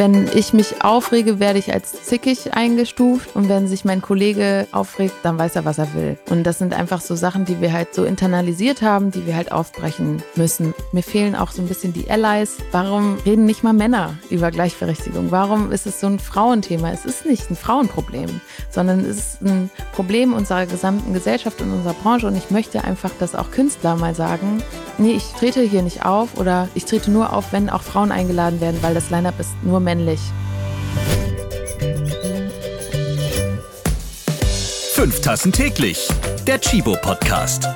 Wenn ich mich aufrege, werde ich als zickig eingestuft. Und wenn sich mein Kollege aufregt, dann weiß er, was er will. Und das sind einfach so Sachen, die wir halt so internalisiert haben, die wir halt aufbrechen müssen. Mir fehlen auch so ein bisschen die Allies. Warum reden nicht mal Männer über Gleichberechtigung? Warum ist es so ein Frauenthema? Es ist nicht ein Frauenproblem, sondern es ist ein Problem unserer gesamten Gesellschaft und unserer Branche. Und ich möchte einfach, dass auch Künstler mal sagen, nee, ich trete hier nicht auf oder ich trete nur auf, wenn auch Frauen eingeladen werden, weil das Line-up ist nur männlich. Fünf Tassen täglich. Der Chibo Podcast.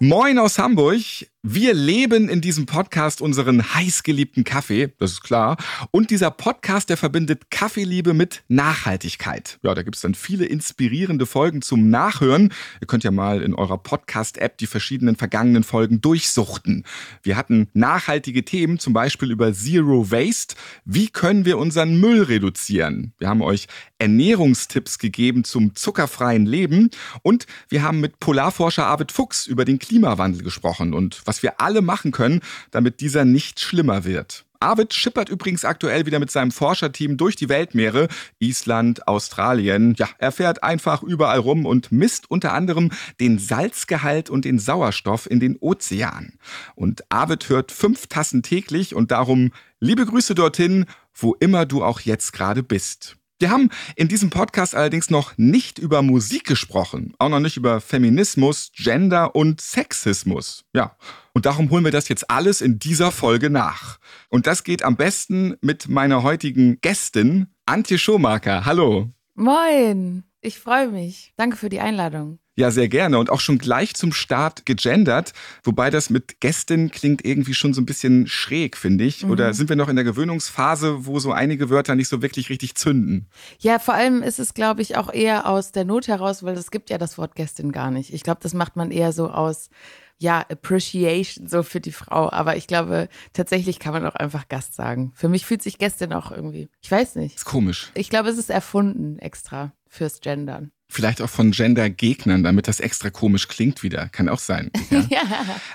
Moin aus Hamburg. Wir leben in diesem Podcast unseren heißgeliebten Kaffee, das ist klar. Und dieser Podcast, der verbindet Kaffeeliebe mit Nachhaltigkeit. Ja, da gibt es dann viele inspirierende Folgen zum Nachhören. Ihr könnt ja mal in eurer Podcast-App die verschiedenen vergangenen Folgen durchsuchten. Wir hatten nachhaltige Themen, zum Beispiel über Zero Waste. Wie können wir unseren Müll reduzieren? Wir haben euch Ernährungstipps gegeben zum zuckerfreien Leben. Und wir haben mit Polarforscher Arvid Fuchs über den Klimawandel gesprochen und was was wir alle machen können, damit dieser nicht schlimmer wird. Arvid schippert übrigens aktuell wieder mit seinem Forscherteam durch die Weltmeere, Island, Australien. Ja, er fährt einfach überall rum und misst unter anderem den Salzgehalt und den Sauerstoff in den Ozeanen. Und Arvid hört fünf Tassen täglich und darum liebe Grüße dorthin, wo immer du auch jetzt gerade bist. Wir haben in diesem Podcast allerdings noch nicht über Musik gesprochen, auch noch nicht über Feminismus, Gender und Sexismus. Ja, und darum holen wir das jetzt alles in dieser Folge nach. Und das geht am besten mit meiner heutigen Gästin, Antje Schomaker. Hallo. Moin, ich freue mich. Danke für die Einladung. Ja, sehr gerne und auch schon gleich zum Start gegendert, wobei das mit Gästin klingt irgendwie schon so ein bisschen schräg, finde ich. Mhm. Oder sind wir noch in der Gewöhnungsphase, wo so einige Wörter nicht so wirklich richtig zünden? Ja, vor allem ist es, glaube ich, auch eher aus der Not heraus, weil es gibt ja das Wort Gästin gar nicht. Ich glaube, das macht man eher so aus ja, Appreciation so für die Frau. Aber ich glaube, tatsächlich kann man auch einfach Gast sagen. Für mich fühlt sich Gästin auch irgendwie. Ich weiß nicht. Ist komisch. Ich glaube, es ist erfunden extra fürs Gendern. Vielleicht auch von Gender-Gegnern, damit das extra komisch klingt wieder. Kann auch sein. Ja? ja.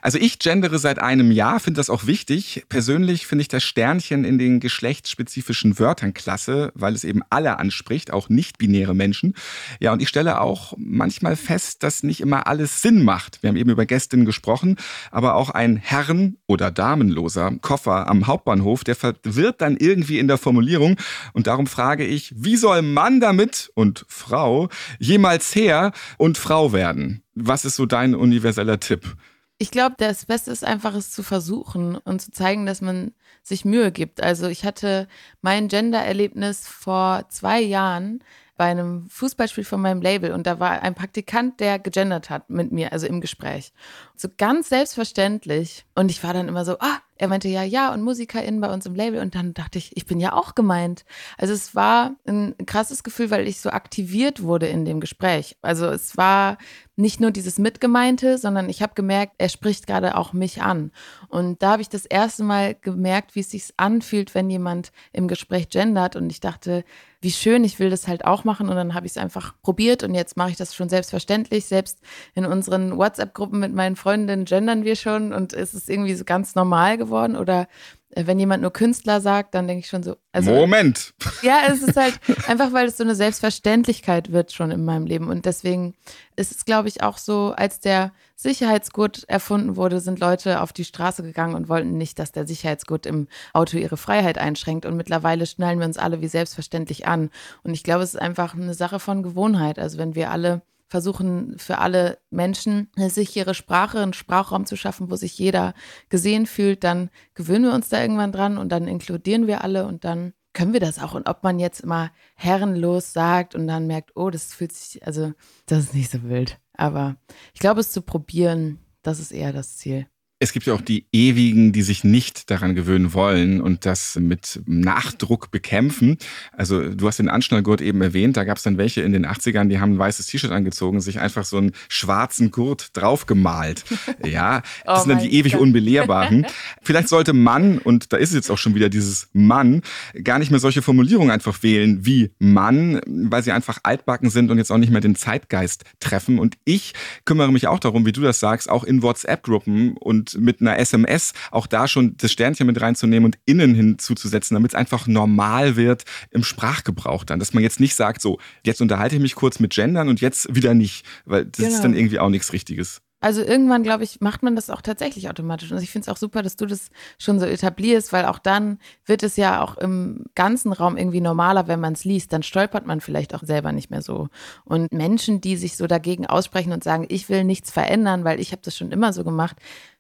Also ich gendere seit einem Jahr, finde das auch wichtig. Persönlich finde ich das Sternchen in den geschlechtsspezifischen Wörtern klasse, weil es eben alle anspricht, auch nicht-binäre Menschen. Ja, und ich stelle auch manchmal fest, dass nicht immer alles Sinn macht. Wir haben eben über Gästinnen gesprochen, aber auch ein Herren- oder Damenloser Koffer am Hauptbahnhof, der verwirrt dann irgendwie in der Formulierung. Und darum frage ich, wie soll Mann damit und Frau jemals her und Frau werden? Was ist so dein universeller Tipp? Ich glaube, das Beste ist einfach, es zu versuchen und zu zeigen, dass man sich Mühe gibt. Also ich hatte mein Gender-Erlebnis vor zwei Jahren bei einem Fußballspiel von meinem Label und da war ein Praktikant, der gegendert hat mit mir, also im Gespräch. So ganz selbstverständlich. Und ich war dann immer so, ah, er meinte ja, ja, und MusikerInnen bei uns im Label. Und dann dachte ich, ich bin ja auch gemeint. Also es war ein krasses Gefühl, weil ich so aktiviert wurde in dem Gespräch. Also es war nicht nur dieses Mitgemeinte, sondern ich habe gemerkt, er spricht gerade auch mich an. Und da habe ich das erste Mal gemerkt, wie es sich anfühlt, wenn jemand im Gespräch gendert. Und ich dachte, wie schön, ich will das halt auch machen. Und dann habe ich es einfach probiert und jetzt mache ich das schon selbstverständlich. Selbst in unseren WhatsApp-Gruppen mit meinen Freundinnen gendern wir schon und es ist irgendwie so ganz normal geworden. Oder wenn jemand nur Künstler sagt, dann denke ich schon so. Also, Moment. Ja, es ist halt einfach, weil es so eine Selbstverständlichkeit wird schon in meinem Leben. Und deswegen ist es, glaube ich, auch so, als der Sicherheitsgurt erfunden wurde, sind Leute auf die Straße gegangen und wollten nicht, dass der Sicherheitsgurt im Auto ihre Freiheit einschränkt. Und mittlerweile schnallen wir uns alle wie selbstverständlich an. Und ich glaube, es ist einfach eine Sache von Gewohnheit. Also wenn wir alle versuchen für alle Menschen eine sichere Sprache, einen Sprachraum zu schaffen, wo sich jeder gesehen fühlt, dann gewöhnen wir uns da irgendwann dran und dann inkludieren wir alle und dann können wir das auch. Und ob man jetzt immer herrenlos sagt und dann merkt, oh, das fühlt sich, also das ist nicht so wild. Aber ich glaube, es zu probieren, das ist eher das Ziel. Es gibt ja auch die Ewigen, die sich nicht daran gewöhnen wollen und das mit Nachdruck bekämpfen. Also du hast den Anschnallgurt eben erwähnt, da gab es dann welche in den 80ern, die haben ein weißes T-Shirt angezogen, sich einfach so einen schwarzen Gurt draufgemalt. Ja, das oh sind dann die ewig Gott. Unbelehrbaren. Vielleicht sollte Mann, und da ist es jetzt auch schon wieder dieses Mann, gar nicht mehr solche Formulierungen einfach wählen wie Mann, weil sie einfach altbacken sind und jetzt auch nicht mehr den Zeitgeist treffen. Und ich kümmere mich auch darum, wie du das sagst, auch in WhatsApp-Gruppen und und mit einer SMS auch da schon das Sternchen mit reinzunehmen und innen hinzuzusetzen, damit es einfach normal wird im Sprachgebrauch dann. Dass man jetzt nicht sagt, so, jetzt unterhalte ich mich kurz mit Gendern und jetzt wieder nicht, weil das genau. ist dann irgendwie auch nichts Richtiges. Also irgendwann, glaube ich, macht man das auch tatsächlich automatisch. Und ich finde es auch super, dass du das schon so etablierst, weil auch dann wird es ja auch im ganzen Raum irgendwie normaler, wenn man es liest. Dann stolpert man vielleicht auch selber nicht mehr so. Und Menschen, die sich so dagegen aussprechen und sagen, ich will nichts verändern, weil ich habe das schon immer so gemacht,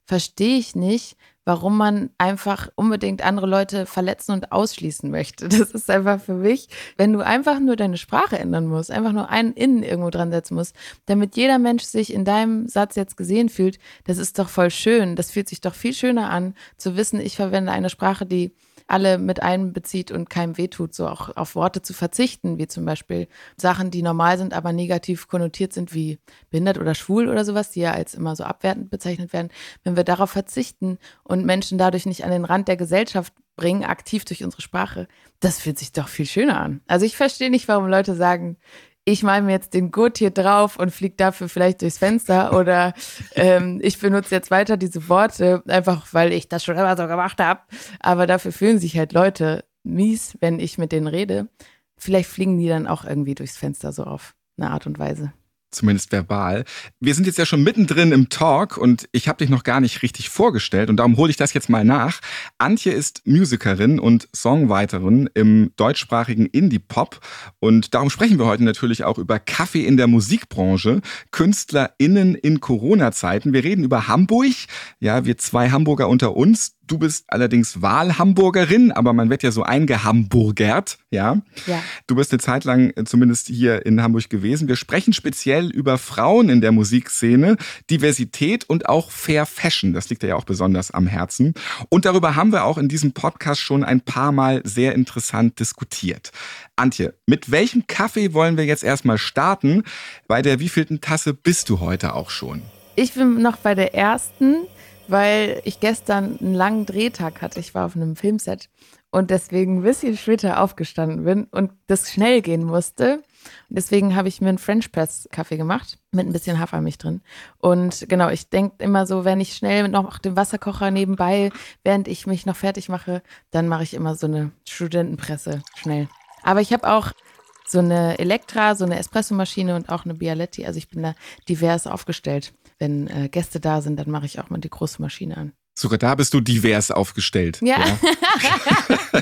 verstehe ich nicht, warum man einfach unbedingt andere Leute verletzen und ausschließen möchte. Das ist einfach für mich, wenn du einfach nur deine Sprache ändern musst, einfach nur einen Innen irgendwo dran setzen musst, damit jeder Mensch sich in deinem Satz jetzt gesehen fühlt, das ist doch voll schön. Das fühlt sich doch viel schöner an, zu wissen, ich verwende eine Sprache, die alle mit einbezieht und keinem wehtut, so auch auf Worte zu verzichten, wie zum Beispiel Sachen, die normal sind, aber negativ konnotiert sind, wie behindert oder schwul oder sowas, die ja als immer so abwertend bezeichnet werden. Wenn wir darauf verzichten und Menschen dadurch nicht an den Rand der Gesellschaft bringen, aktiv durch unsere Sprache, das fühlt sich doch viel schöner an. Also ich verstehe nicht, warum Leute sagen, ich male mir jetzt den Gurt hier drauf und fliege dafür vielleicht durchs Fenster oder ähm, ich benutze jetzt weiter diese Worte, einfach weil ich das schon immer so gemacht habe. Aber dafür fühlen sich halt Leute mies, wenn ich mit denen rede. Vielleicht fliegen die dann auch irgendwie durchs Fenster so auf eine Art und Weise zumindest verbal. Wir sind jetzt ja schon mittendrin im Talk und ich habe dich noch gar nicht richtig vorgestellt und darum hole ich das jetzt mal nach. Antje ist Musikerin und Songwriterin im deutschsprachigen Indie-Pop und darum sprechen wir heute natürlich auch über Kaffee in der Musikbranche, KünstlerInnen in Corona-Zeiten. Wir reden über Hamburg, ja, wir zwei Hamburger unter uns. Du bist allerdings Wahlhamburgerin, aber man wird ja so eingehamburgert, ja? ja. Du bist eine Zeit lang zumindest hier in Hamburg gewesen. Wir sprechen speziell über Frauen in der Musikszene, Diversität und auch Fair Fashion. Das liegt ja auch besonders am Herzen. Und darüber haben wir auch in diesem Podcast schon ein paar Mal sehr interessant diskutiert. Antje, mit welchem Kaffee wollen wir jetzt erstmal starten? Bei der wievielten Tasse bist du heute auch schon? Ich bin noch bei der ersten weil ich gestern einen langen Drehtag hatte. Ich war auf einem Filmset und deswegen ein bisschen später aufgestanden bin und das schnell gehen musste. Und deswegen habe ich mir einen French Press Kaffee gemacht mit ein bisschen Hafermilch drin. Und genau, ich denke immer so, wenn ich schnell noch den Wasserkocher nebenbei, während ich mich noch fertig mache, dann mache ich immer so eine Studentenpresse schnell. Aber ich habe auch so eine Elektra, so eine Espressomaschine und auch eine Bialetti. Also ich bin da divers aufgestellt wenn äh, Gäste da sind, dann mache ich auch mal die große Maschine an. Sogar da bist du divers aufgestellt. Ja. ja.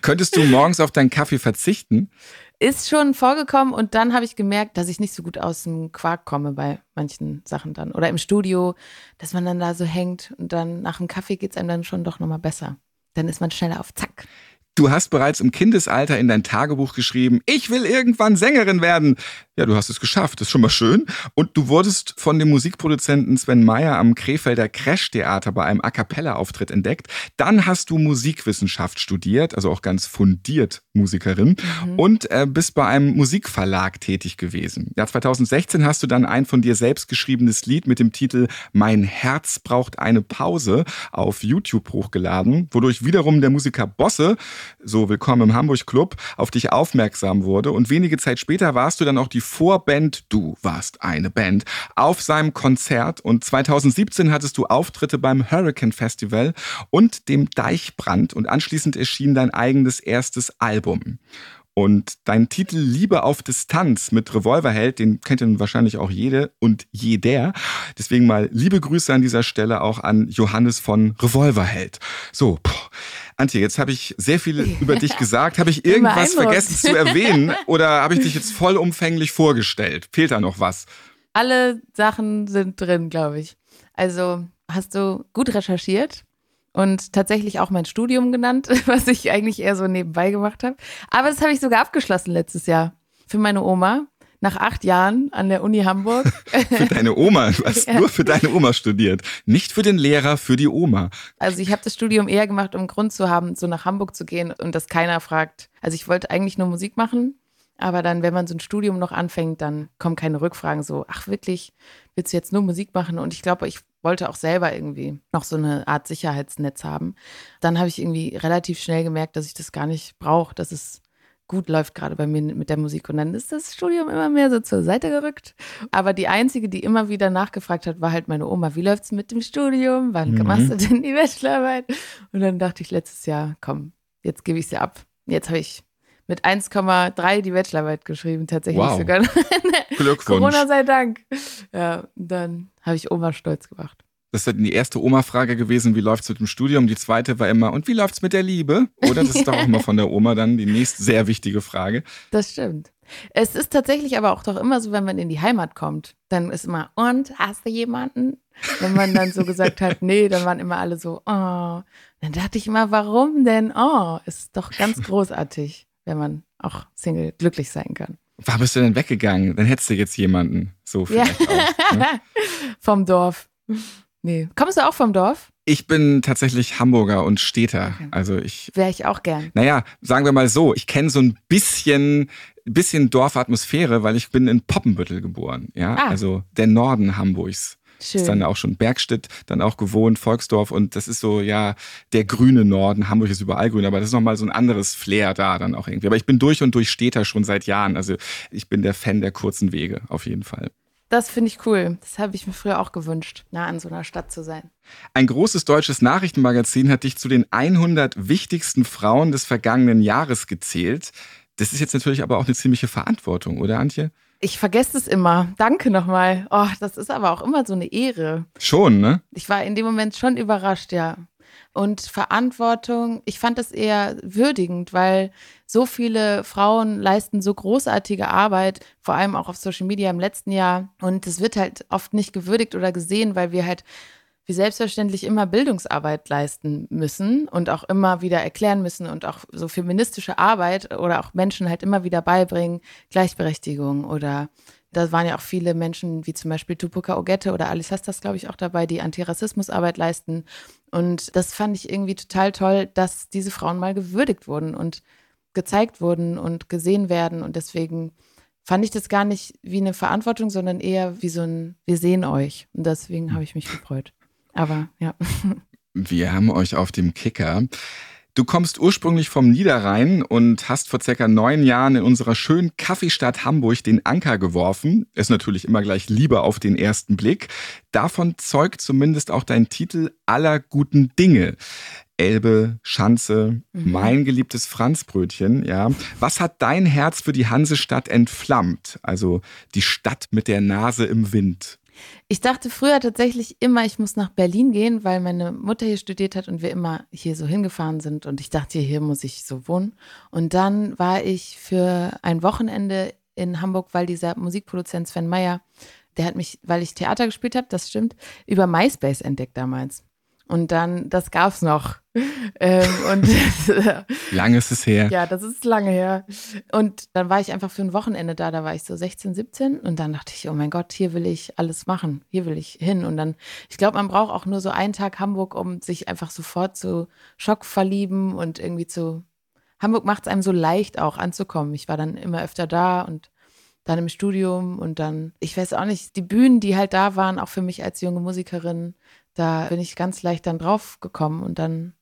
Könntest du morgens auf deinen Kaffee verzichten? Ist schon vorgekommen und dann habe ich gemerkt, dass ich nicht so gut aus dem Quark komme bei manchen Sachen dann. Oder im Studio, dass man dann da so hängt und dann nach dem Kaffee geht es einem dann schon doch nochmal besser. Dann ist man schneller auf Zack. Du hast bereits im Kindesalter in dein Tagebuch geschrieben, ich will irgendwann Sängerin werden. Ja, du hast es geschafft, das ist schon mal schön. Und du wurdest von dem Musikproduzenten Sven Meyer am Krefelder Crash-Theater bei einem A Cappella-Auftritt entdeckt. Dann hast du Musikwissenschaft studiert, also auch ganz fundiert Musikerin, mhm. und äh, bist bei einem Musikverlag tätig gewesen. Ja, 2016 hast du dann ein von dir selbst geschriebenes Lied mit dem Titel Mein Herz braucht eine Pause auf YouTube hochgeladen, wodurch wiederum der Musiker Bosse so Willkommen im Hamburg Club, auf dich aufmerksam wurde. Und wenige Zeit später warst du dann auch die Vorband, du warst eine Band, auf seinem Konzert. Und 2017 hattest du Auftritte beim Hurricane Festival und dem Deichbrand. Und anschließend erschien dein eigenes erstes Album. Und dein Titel Liebe auf Distanz mit Revolverheld, den kennt ihr wahrscheinlich auch jede und jeder. Deswegen mal liebe Grüße an dieser Stelle auch an Johannes von Revolverheld. So, poh. Antje, jetzt habe ich sehr viel über dich gesagt. Habe ich irgendwas vergessen zu erwähnen oder habe ich dich jetzt vollumfänglich vorgestellt? Fehlt da noch was? Alle Sachen sind drin, glaube ich. Also hast du gut recherchiert und tatsächlich auch mein Studium genannt, was ich eigentlich eher so nebenbei gemacht habe. Aber das habe ich sogar abgeschlossen letztes Jahr für meine Oma nach acht Jahren an der Uni Hamburg. für deine Oma, du hast ja. nur für deine Oma studiert. Nicht für den Lehrer, für die Oma. Also ich habe das Studium eher gemacht, um Grund zu haben, so nach Hamburg zu gehen und dass keiner fragt. Also ich wollte eigentlich nur Musik machen, aber dann, wenn man so ein Studium noch anfängt, dann kommen keine Rückfragen so, ach wirklich, willst du jetzt nur Musik machen? Und ich glaube, ich wollte auch selber irgendwie noch so eine Art Sicherheitsnetz haben. Dann habe ich irgendwie relativ schnell gemerkt, dass ich das gar nicht brauche, dass es gut läuft gerade bei mir mit der Musik. Und dann ist das Studium immer mehr so zur Seite gerückt. Aber die einzige, die immer wieder nachgefragt hat, war halt meine Oma. Wie läuft's mit dem Studium? Wann Mhm. machst du denn die Bachelorarbeit? Und dann dachte ich letztes Jahr, komm, jetzt gebe ich sie ab. Jetzt habe ich mit 1,3 die Bachelorarbeit geschrieben, tatsächlich Wow. sogar. Glückwunsch. Corona sei Dank. Ja, dann habe ich Oma stolz gemacht. Das ist die erste Oma-Frage gewesen, wie läuft's mit dem Studium? Die zweite war immer, und wie läuft's mit der Liebe? Oder das ist doch auch immer von der Oma dann die nächste sehr wichtige Frage. Das stimmt. Es ist tatsächlich aber auch doch immer so, wenn man in die Heimat kommt, dann ist immer, und hast du jemanden? Wenn man dann so gesagt hat, nee, dann waren immer alle so, oh. Dann dachte ich immer, warum denn? Oh, ist doch ganz großartig, wenn man auch Single glücklich sein kann. Warum bist du denn weggegangen? Dann hättest du jetzt jemanden. So vielleicht auch. Ne? vom Dorf. Nee. Kommst du auch vom Dorf? Ich bin tatsächlich Hamburger und Städter. Okay. Also ich, Wäre ich auch gern. naja, sagen wir mal so, ich kenne so ein bisschen, bisschen Dorfatmosphäre, weil ich bin in Poppenbüttel geboren. Ja, Ah. also der Norden Hamburgs. Schön. Ist dann auch schon Bergstedt, dann auch gewohnt, Volksdorf und das ist so, ja, der grüne Norden. Hamburg ist überall grün, aber das ist nochmal so ein anderes Flair da dann auch irgendwie. Aber ich bin durch und durch Städter schon seit Jahren. Also ich bin der Fan der kurzen Wege, auf jeden Fall. Das finde ich cool. Das habe ich mir früher auch gewünscht, nah an so einer Stadt zu sein. Ein großes deutsches Nachrichtenmagazin hat dich zu den 100 wichtigsten Frauen des vergangenen Jahres gezählt. Das ist jetzt natürlich aber auch eine ziemliche Verantwortung, oder Antje? Ich vergesse es immer. Danke nochmal. Oh, das ist aber auch immer so eine Ehre. Schon, ne? Ich war in dem Moment schon überrascht, ja. Und Verantwortung, ich fand das eher würdigend, weil so viele Frauen leisten so großartige Arbeit, vor allem auch auf Social Media im letzten Jahr. Und es wird halt oft nicht gewürdigt oder gesehen, weil wir halt wie selbstverständlich immer Bildungsarbeit leisten müssen und auch immer wieder erklären müssen und auch so feministische Arbeit oder auch Menschen halt immer wieder beibringen, Gleichberechtigung oder da waren ja auch viele Menschen, wie zum Beispiel Tupoka Ogette oder Alice Hastas, glaube ich, auch dabei, die Antirassismusarbeit leisten. Und das fand ich irgendwie total toll, dass diese Frauen mal gewürdigt wurden und gezeigt wurden und gesehen werden. Und deswegen fand ich das gar nicht wie eine Verantwortung, sondern eher wie so ein, wir sehen euch. Und deswegen habe ich mich gefreut. Aber ja. Wir haben euch auf dem Kicker. Du kommst ursprünglich vom Niederrhein und hast vor circa neun Jahren in unserer schönen Kaffeestadt Hamburg den Anker geworfen. Ist natürlich immer gleich Liebe auf den ersten Blick. Davon zeugt zumindest auch dein Titel aller guten Dinge. Elbe, Schanze, Mhm. mein geliebtes Franzbrötchen, ja. Was hat dein Herz für die Hansestadt entflammt? Also die Stadt mit der Nase im Wind. Ich dachte früher tatsächlich immer, ich muss nach Berlin gehen, weil meine Mutter hier studiert hat und wir immer hier so hingefahren sind. Und ich dachte, hier muss ich so wohnen. Und dann war ich für ein Wochenende in Hamburg, weil dieser Musikproduzent Sven Meyer, der hat mich, weil ich Theater gespielt habe, das stimmt, über MySpace entdeckt damals. Und dann, das gab's noch. ähm, und Lang ist es her. ja, das ist lange her. Und dann war ich einfach für ein Wochenende da, da war ich so 16, 17 und dann dachte ich, oh mein Gott, hier will ich alles machen, hier will ich hin. Und dann, ich glaube, man braucht auch nur so einen Tag Hamburg, um sich einfach sofort zu Schock verlieben und irgendwie zu. Hamburg macht es einem so leicht auch anzukommen. Ich war dann immer öfter da und dann im Studium und dann, ich weiß auch nicht, die Bühnen, die halt da waren, auch für mich als junge Musikerin, da bin ich ganz leicht dann drauf gekommen und dann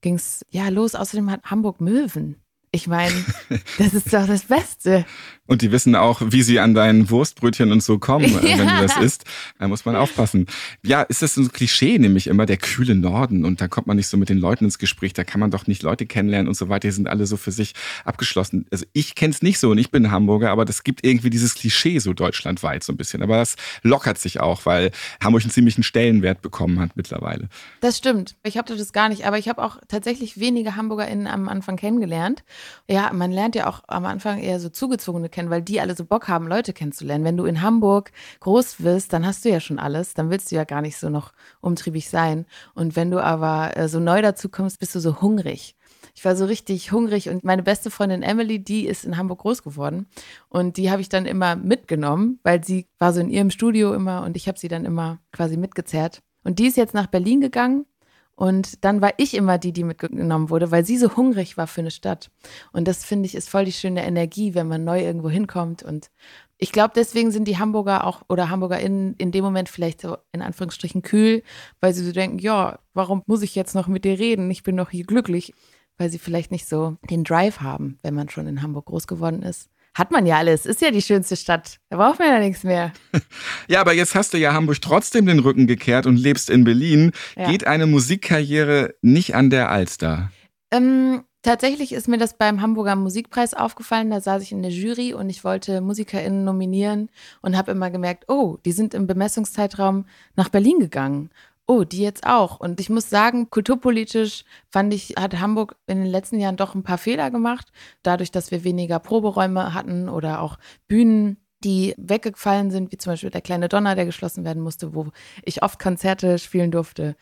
ging es ja los. Außerdem hat Hamburg Möwen. Ich meine, das ist doch das Beste. Und die wissen auch, wie sie an deinen Wurstbrötchen und so kommen, äh, wenn du das isst. Da muss man aufpassen. Ja, ist das so ein Klischee, nämlich immer der kühle Norden und da kommt man nicht so mit den Leuten ins Gespräch, da kann man doch nicht Leute kennenlernen und so weiter. Die sind alle so für sich abgeschlossen. Also ich kenne es nicht so und ich bin Hamburger, aber das gibt irgendwie dieses Klischee so deutschlandweit so ein bisschen. Aber das lockert sich auch, weil Hamburg einen ziemlichen Stellenwert bekommen hat mittlerweile. Das stimmt. Ich habe das gar nicht, aber ich habe auch tatsächlich wenige HamburgerInnen am Anfang kennengelernt. Ja, man lernt ja auch am Anfang eher so Zugezogene kennen, weil die alle so Bock haben, Leute kennenzulernen. Wenn du in Hamburg groß wirst, dann hast du ja schon alles. Dann willst du ja gar nicht so noch umtriebig sein. Und wenn du aber äh, so neu dazu kommst, bist du so hungrig. Ich war so richtig hungrig und meine beste Freundin Emily, die ist in Hamburg groß geworden und die habe ich dann immer mitgenommen, weil sie war so in ihrem Studio immer und ich habe sie dann immer quasi mitgezerrt. Und die ist jetzt nach Berlin gegangen und dann war ich immer die, die mitgenommen wurde, weil sie so hungrig war für eine Stadt. Und das finde ich ist voll die schöne Energie, wenn man neu irgendwo hinkommt. Und ich glaube, deswegen sind die Hamburger auch oder HamburgerInnen in dem Moment vielleicht so in Anführungsstrichen kühl, weil sie so denken, ja, warum muss ich jetzt noch mit dir reden? Ich bin doch hier glücklich. weil sie vielleicht nicht so den Drive haben, wenn man schon in Hamburg groß geworden ist. Hat man ja alles, ist ja die schönste Stadt. Da braucht man ja nichts mehr. Ja, aber jetzt hast du ja Hamburg trotzdem den Rücken gekehrt und lebst in Berlin. Ja. Geht eine Musikkarriere nicht an der Alster? Ähm, tatsächlich ist mir das beim Hamburger Musikpreis aufgefallen. Da saß ich in der Jury und ich wollte MusikerInnen nominieren und habe immer gemerkt, oh, die sind im Bemessungszeitraum nach Berlin gegangen. Oh, die jetzt auch. Und ich muss sagen, kulturpolitisch fand ich, hat Hamburg in den letzten Jahren doch ein paar Fehler gemacht. Dadurch, dass wir weniger Proberäume hatten oder auch Bühnen, die weggefallen sind, wie zum Beispiel der kleine Donner, der geschlossen werden musste, wo ich oft Konzerte spielen durfte.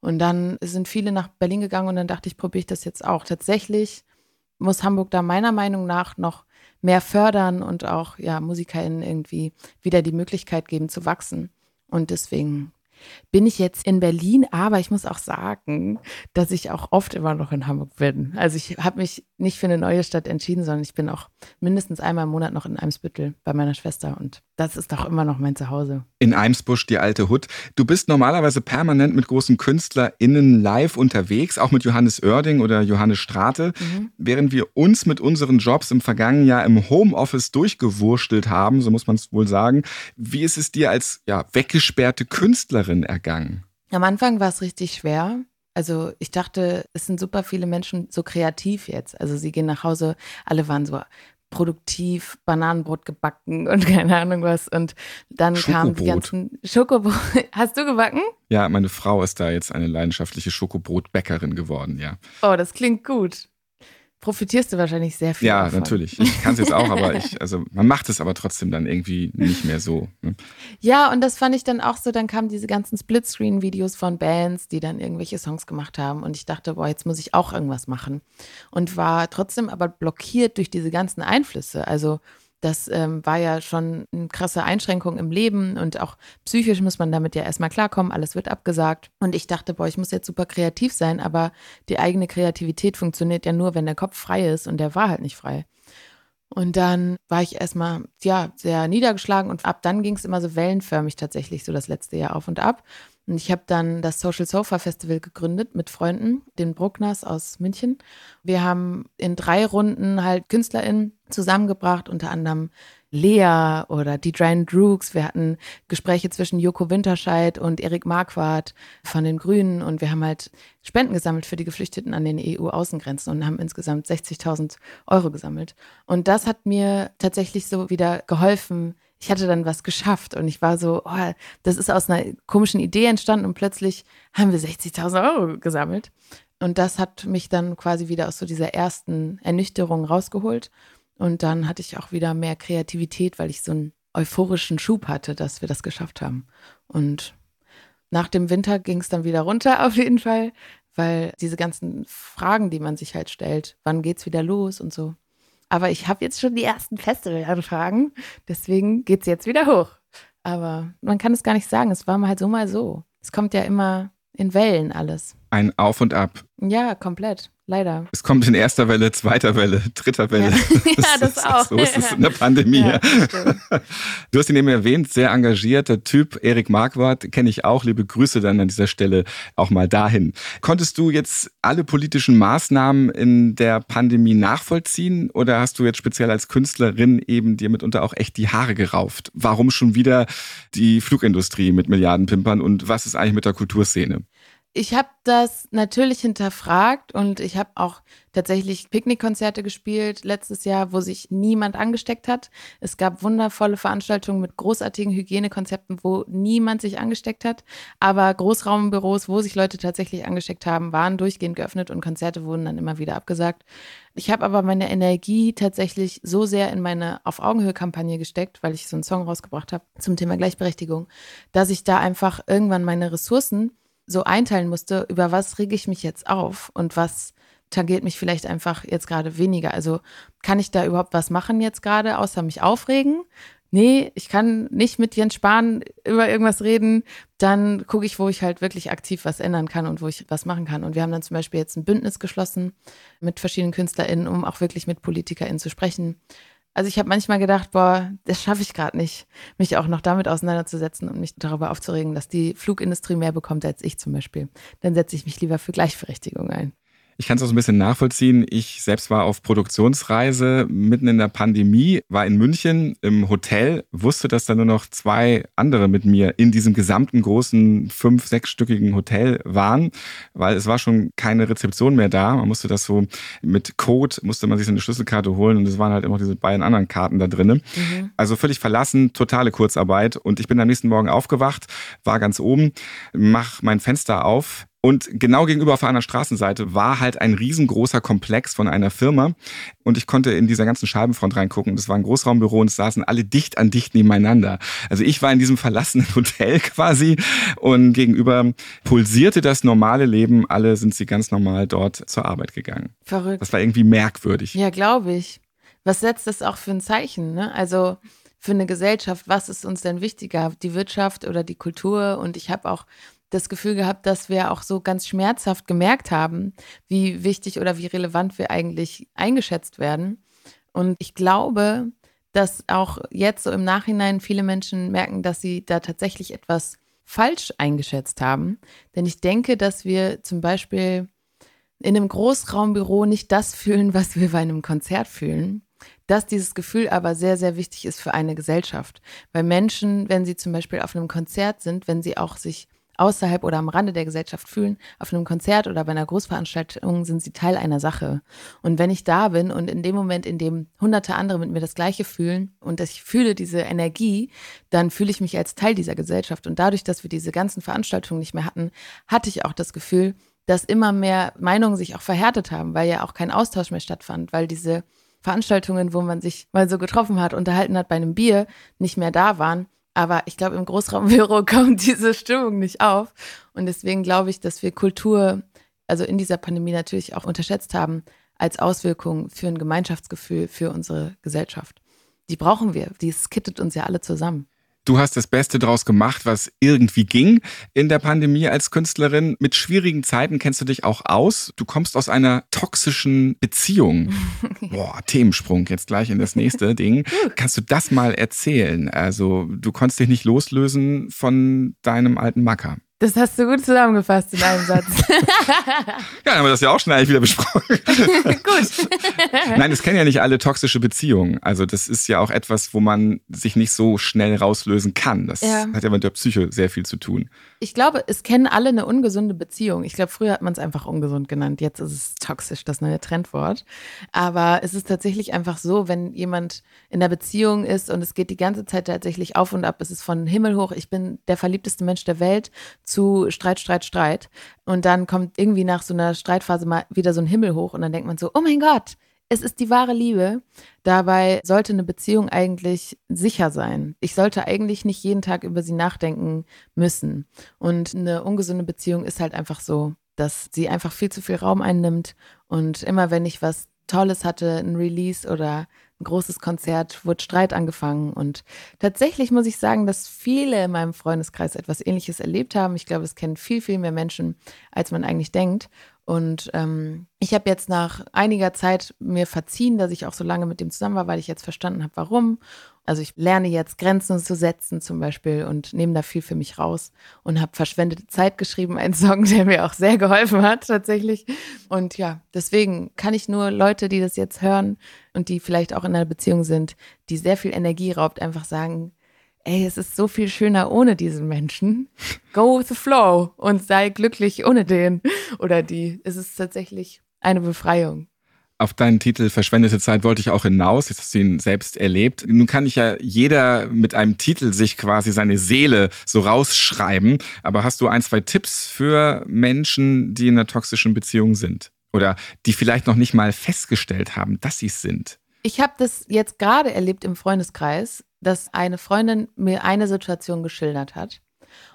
Und dann sind viele nach Berlin gegangen und dann dachte ich, probiere ich das jetzt auch. Tatsächlich muss Hamburg da meiner Meinung nach noch mehr fördern und auch ja, MusikerInnen irgendwie wieder die Möglichkeit geben zu wachsen. Und deswegen bin ich jetzt in Berlin, aber ich muss auch sagen, dass ich auch oft immer noch in Hamburg bin. Also ich habe mich nicht für eine neue Stadt entschieden, sondern ich bin auch mindestens einmal im Monat noch in Eimsbüttel bei meiner Schwester und das ist doch immer noch mein Zuhause. In Eimsbusch, die alte Hut. Du bist normalerweise permanent mit großen KünstlerInnen live unterwegs, auch mit Johannes Oerding oder Johannes Strate. Mhm. Während wir uns mit unseren Jobs im vergangenen Jahr im Homeoffice durchgewurstelt haben, so muss man es wohl sagen. Wie ist es dir als ja, weggesperrte Künstlerin ergangen? Am Anfang war es richtig schwer. Also ich dachte, es sind super viele Menschen so kreativ jetzt. Also sie gehen nach Hause, alle waren so produktiv, Bananenbrot gebacken und keine Ahnung was. Und dann kamen die ganzen Schokobrot. Hast du gebacken? Ja, meine Frau ist da jetzt eine leidenschaftliche Schokobrotbäckerin geworden, ja. Oh, das klingt gut. Profitierst du wahrscheinlich sehr viel Ja, davon. natürlich. Ich kann es jetzt auch, aber ich, also man macht es aber trotzdem dann irgendwie nicht mehr so. Ne? Ja, und das fand ich dann auch so, dann kamen diese ganzen Splitscreen-Videos von Bands, die dann irgendwelche Songs gemacht haben und ich dachte, boah, jetzt muss ich auch irgendwas machen. Und war trotzdem aber blockiert durch diese ganzen Einflüsse. Also das ähm, war ja schon eine krasse Einschränkung im Leben und auch psychisch muss man damit ja erstmal klarkommen, alles wird abgesagt. Und ich dachte, boah, ich muss jetzt super kreativ sein, aber die eigene Kreativität funktioniert ja nur, wenn der Kopf frei ist und der war halt nicht frei. Und dann war ich erstmal, ja, sehr niedergeschlagen und ab dann ging es immer so wellenförmig tatsächlich, so das letzte Jahr auf und ab. Und ich habe dann das Social Sofa Festival gegründet mit Freunden, den Bruckners aus München. Wir haben in drei Runden halt KünstlerInnen zusammengebracht, unter anderem Lea oder die Giant Droogs. Wir hatten Gespräche zwischen Joko Winterscheid und Erik Marquardt von den Grünen und wir haben halt Spenden gesammelt für die Geflüchteten an den EU-Außengrenzen und haben insgesamt 60.000 Euro gesammelt. Und das hat mir tatsächlich so wieder geholfen. Ich hatte dann was geschafft und ich war so, oh, das ist aus einer komischen Idee entstanden und plötzlich haben wir 60.000 Euro gesammelt. Und das hat mich dann quasi wieder aus so dieser ersten Ernüchterung rausgeholt. Und dann hatte ich auch wieder mehr Kreativität, weil ich so einen euphorischen Schub hatte, dass wir das geschafft haben. Und nach dem Winter ging es dann wieder runter auf jeden Fall, weil diese ganzen Fragen, die man sich halt stellt, wann geht's wieder los und so. Aber ich habe jetzt schon die ersten Festivalanfragen, deswegen geht's jetzt wieder hoch. Aber man kann es gar nicht sagen, es war mal halt so mal so. Es kommt ja immer in Wellen alles. Ein Auf und Ab. Ja, komplett. Leider. Es kommt in erster Welle, zweiter Welle, dritter Welle. Ja, ja das ist- auch. So ist es in der Pandemie. Ja. Du hast ihn eben erwähnt, sehr engagierter Typ. Erik Marquardt kenne ich auch. Liebe Grüße dann an dieser Stelle auch mal dahin. Konntest du jetzt alle politischen Maßnahmen in der Pandemie nachvollziehen oder hast du jetzt speziell als Künstlerin eben dir mitunter auch echt die Haare gerauft? Warum schon wieder die Flugindustrie mit Milliardenpimpern und was ist eigentlich mit der Kulturszene? Ich habe das natürlich hinterfragt und ich habe auch tatsächlich Picknickkonzerte gespielt letztes Jahr, wo sich niemand angesteckt hat. Es gab wundervolle Veranstaltungen mit großartigen Hygienekonzepten, wo niemand sich angesteckt hat. Aber Großraumbüros, wo sich Leute tatsächlich angesteckt haben, waren durchgehend geöffnet und Konzerte wurden dann immer wieder abgesagt. Ich habe aber meine Energie tatsächlich so sehr in meine Auf Augenhöhe-Kampagne gesteckt, weil ich so einen Song rausgebracht habe zum Thema Gleichberechtigung, dass ich da einfach irgendwann meine Ressourcen so einteilen musste, über was rege ich mich jetzt auf und was tangiert mich vielleicht einfach jetzt gerade weniger. Also kann ich da überhaupt was machen jetzt gerade, außer mich aufregen? Nee, ich kann nicht mit Jens Spahn über irgendwas reden. Dann gucke ich, wo ich halt wirklich aktiv was ändern kann und wo ich was machen kann. Und wir haben dann zum Beispiel jetzt ein Bündnis geschlossen mit verschiedenen KünstlerInnen, um auch wirklich mit PolitikerInnen zu sprechen. Also ich habe manchmal gedacht, boah, das schaffe ich gerade nicht, mich auch noch damit auseinanderzusetzen und mich darüber aufzuregen, dass die Flugindustrie mehr bekommt als ich zum Beispiel. Dann setze ich mich lieber für Gleichberechtigung ein. Ich kann es auch so ein bisschen nachvollziehen. Ich selbst war auf Produktionsreise mitten in der Pandemie, war in München im Hotel, wusste, dass da nur noch zwei andere mit mir in diesem gesamten großen fünf-, sechsstöckigen Hotel waren, weil es war schon keine Rezeption mehr da. Man musste das so mit Code, musste man sich so eine Schlüsselkarte holen und es waren halt immer diese beiden anderen Karten da drinnen. Mhm. Also völlig verlassen, totale Kurzarbeit und ich bin am nächsten Morgen aufgewacht, war ganz oben, mach mein Fenster auf, und genau gegenüber auf einer Straßenseite war halt ein riesengroßer Komplex von einer Firma. Und ich konnte in dieser ganzen Scheibenfront reingucken. Das war ein Großraumbüro und es saßen alle dicht an dicht nebeneinander. Also ich war in diesem verlassenen Hotel quasi und gegenüber pulsierte das normale Leben. Alle sind sie ganz normal dort zur Arbeit gegangen. Verrückt. Das war irgendwie merkwürdig. Ja, glaube ich. Was setzt das auch für ein Zeichen? Ne? Also für eine Gesellschaft, was ist uns denn wichtiger, die Wirtschaft oder die Kultur? Und ich habe auch das Gefühl gehabt, dass wir auch so ganz schmerzhaft gemerkt haben, wie wichtig oder wie relevant wir eigentlich eingeschätzt werden. Und ich glaube, dass auch jetzt so im Nachhinein viele Menschen merken, dass sie da tatsächlich etwas falsch eingeschätzt haben. Denn ich denke, dass wir zum Beispiel in einem Großraumbüro nicht das fühlen, was wir bei einem Konzert fühlen. Dass dieses Gefühl aber sehr, sehr wichtig ist für eine Gesellschaft. Weil Menschen, wenn sie zum Beispiel auf einem Konzert sind, wenn sie auch sich außerhalb oder am Rande der Gesellschaft fühlen. Auf einem Konzert oder bei einer Großveranstaltung sind sie Teil einer Sache. Und wenn ich da bin und in dem Moment, in dem hunderte andere mit mir das Gleiche fühlen und ich fühle diese Energie, dann fühle ich mich als Teil dieser Gesellschaft. Und dadurch, dass wir diese ganzen Veranstaltungen nicht mehr hatten, hatte ich auch das Gefühl, dass immer mehr Meinungen sich auch verhärtet haben, weil ja auch kein Austausch mehr stattfand, weil diese Veranstaltungen, wo man sich mal so getroffen hat, unterhalten hat bei einem Bier, nicht mehr da waren aber ich glaube, im Großraumbüro kommt diese Stimmung nicht auf. Und deswegen glaube ich, dass wir Kultur, also in dieser Pandemie natürlich auch unterschätzt haben, als Auswirkung für ein Gemeinschaftsgefühl für unsere Gesellschaft. Die brauchen wir. Die kittet uns ja alle zusammen. Du hast das Beste draus gemacht, was irgendwie ging in der Pandemie als Künstlerin. Mit schwierigen Zeiten kennst du dich auch aus. Du kommst aus einer toxischen Beziehung. Boah, Themensprung jetzt gleich in das nächste Ding. Kannst du das mal erzählen? Also, du konntest dich nicht loslösen von deinem alten Macker. Das hast du gut zusammengefasst in einem Satz. ja, dann haben wir das ja auch schon eigentlich wieder besprochen. gut. Nein, es kennen ja nicht alle toxische Beziehungen. Also das ist ja auch etwas, wo man sich nicht so schnell rauslösen kann. Das ja. hat ja mit der Psyche sehr viel zu tun. Ich glaube, es kennen alle eine ungesunde Beziehung. Ich glaube, früher hat man es einfach ungesund genannt. Jetzt ist es toxisch, das neue Trendwort. Aber es ist tatsächlich einfach so, wenn jemand in der Beziehung ist und es geht die ganze Zeit tatsächlich auf und ab, es ist von Himmel hoch, ich bin der verliebteste Mensch der Welt zu Streit, Streit, Streit. Und dann kommt irgendwie nach so einer Streitphase mal wieder so ein Himmel hoch und dann denkt man so, oh mein Gott, es ist die wahre Liebe. Dabei sollte eine Beziehung eigentlich sicher sein. Ich sollte eigentlich nicht jeden Tag über sie nachdenken müssen. Und eine ungesunde Beziehung ist halt einfach so, dass sie einfach viel zu viel Raum einnimmt. Und immer wenn ich was Tolles hatte, ein Release oder ein großes Konzert, wurde Streit angefangen. Und tatsächlich muss ich sagen, dass viele in meinem Freundeskreis etwas Ähnliches erlebt haben. Ich glaube, es kennen viel, viel mehr Menschen, als man eigentlich denkt. Und ähm, ich habe jetzt nach einiger Zeit mir verziehen, dass ich auch so lange mit dem zusammen war, weil ich jetzt verstanden habe, warum. Also ich lerne jetzt Grenzen zu setzen zum Beispiel und nehme da viel für mich raus und habe verschwendete Zeit geschrieben, einen Song, der mir auch sehr geholfen hat tatsächlich. Und ja, deswegen kann ich nur Leute, die das jetzt hören und die vielleicht auch in einer Beziehung sind, die sehr viel Energie raubt, einfach sagen, ey, es ist so viel schöner ohne diesen Menschen. Go with the flow und sei glücklich ohne den oder die. Es ist tatsächlich eine Befreiung. Auf deinen Titel Verschwendete Zeit wollte ich auch hinaus. Jetzt hast du ihn selbst erlebt. Nun kann ich ja jeder mit einem Titel sich quasi seine Seele so rausschreiben. Aber hast du ein, zwei Tipps für Menschen, die in einer toxischen Beziehung sind? Oder die vielleicht noch nicht mal festgestellt haben, dass sie es sind? Ich habe das jetzt gerade erlebt im Freundeskreis dass eine Freundin mir eine Situation geschildert hat.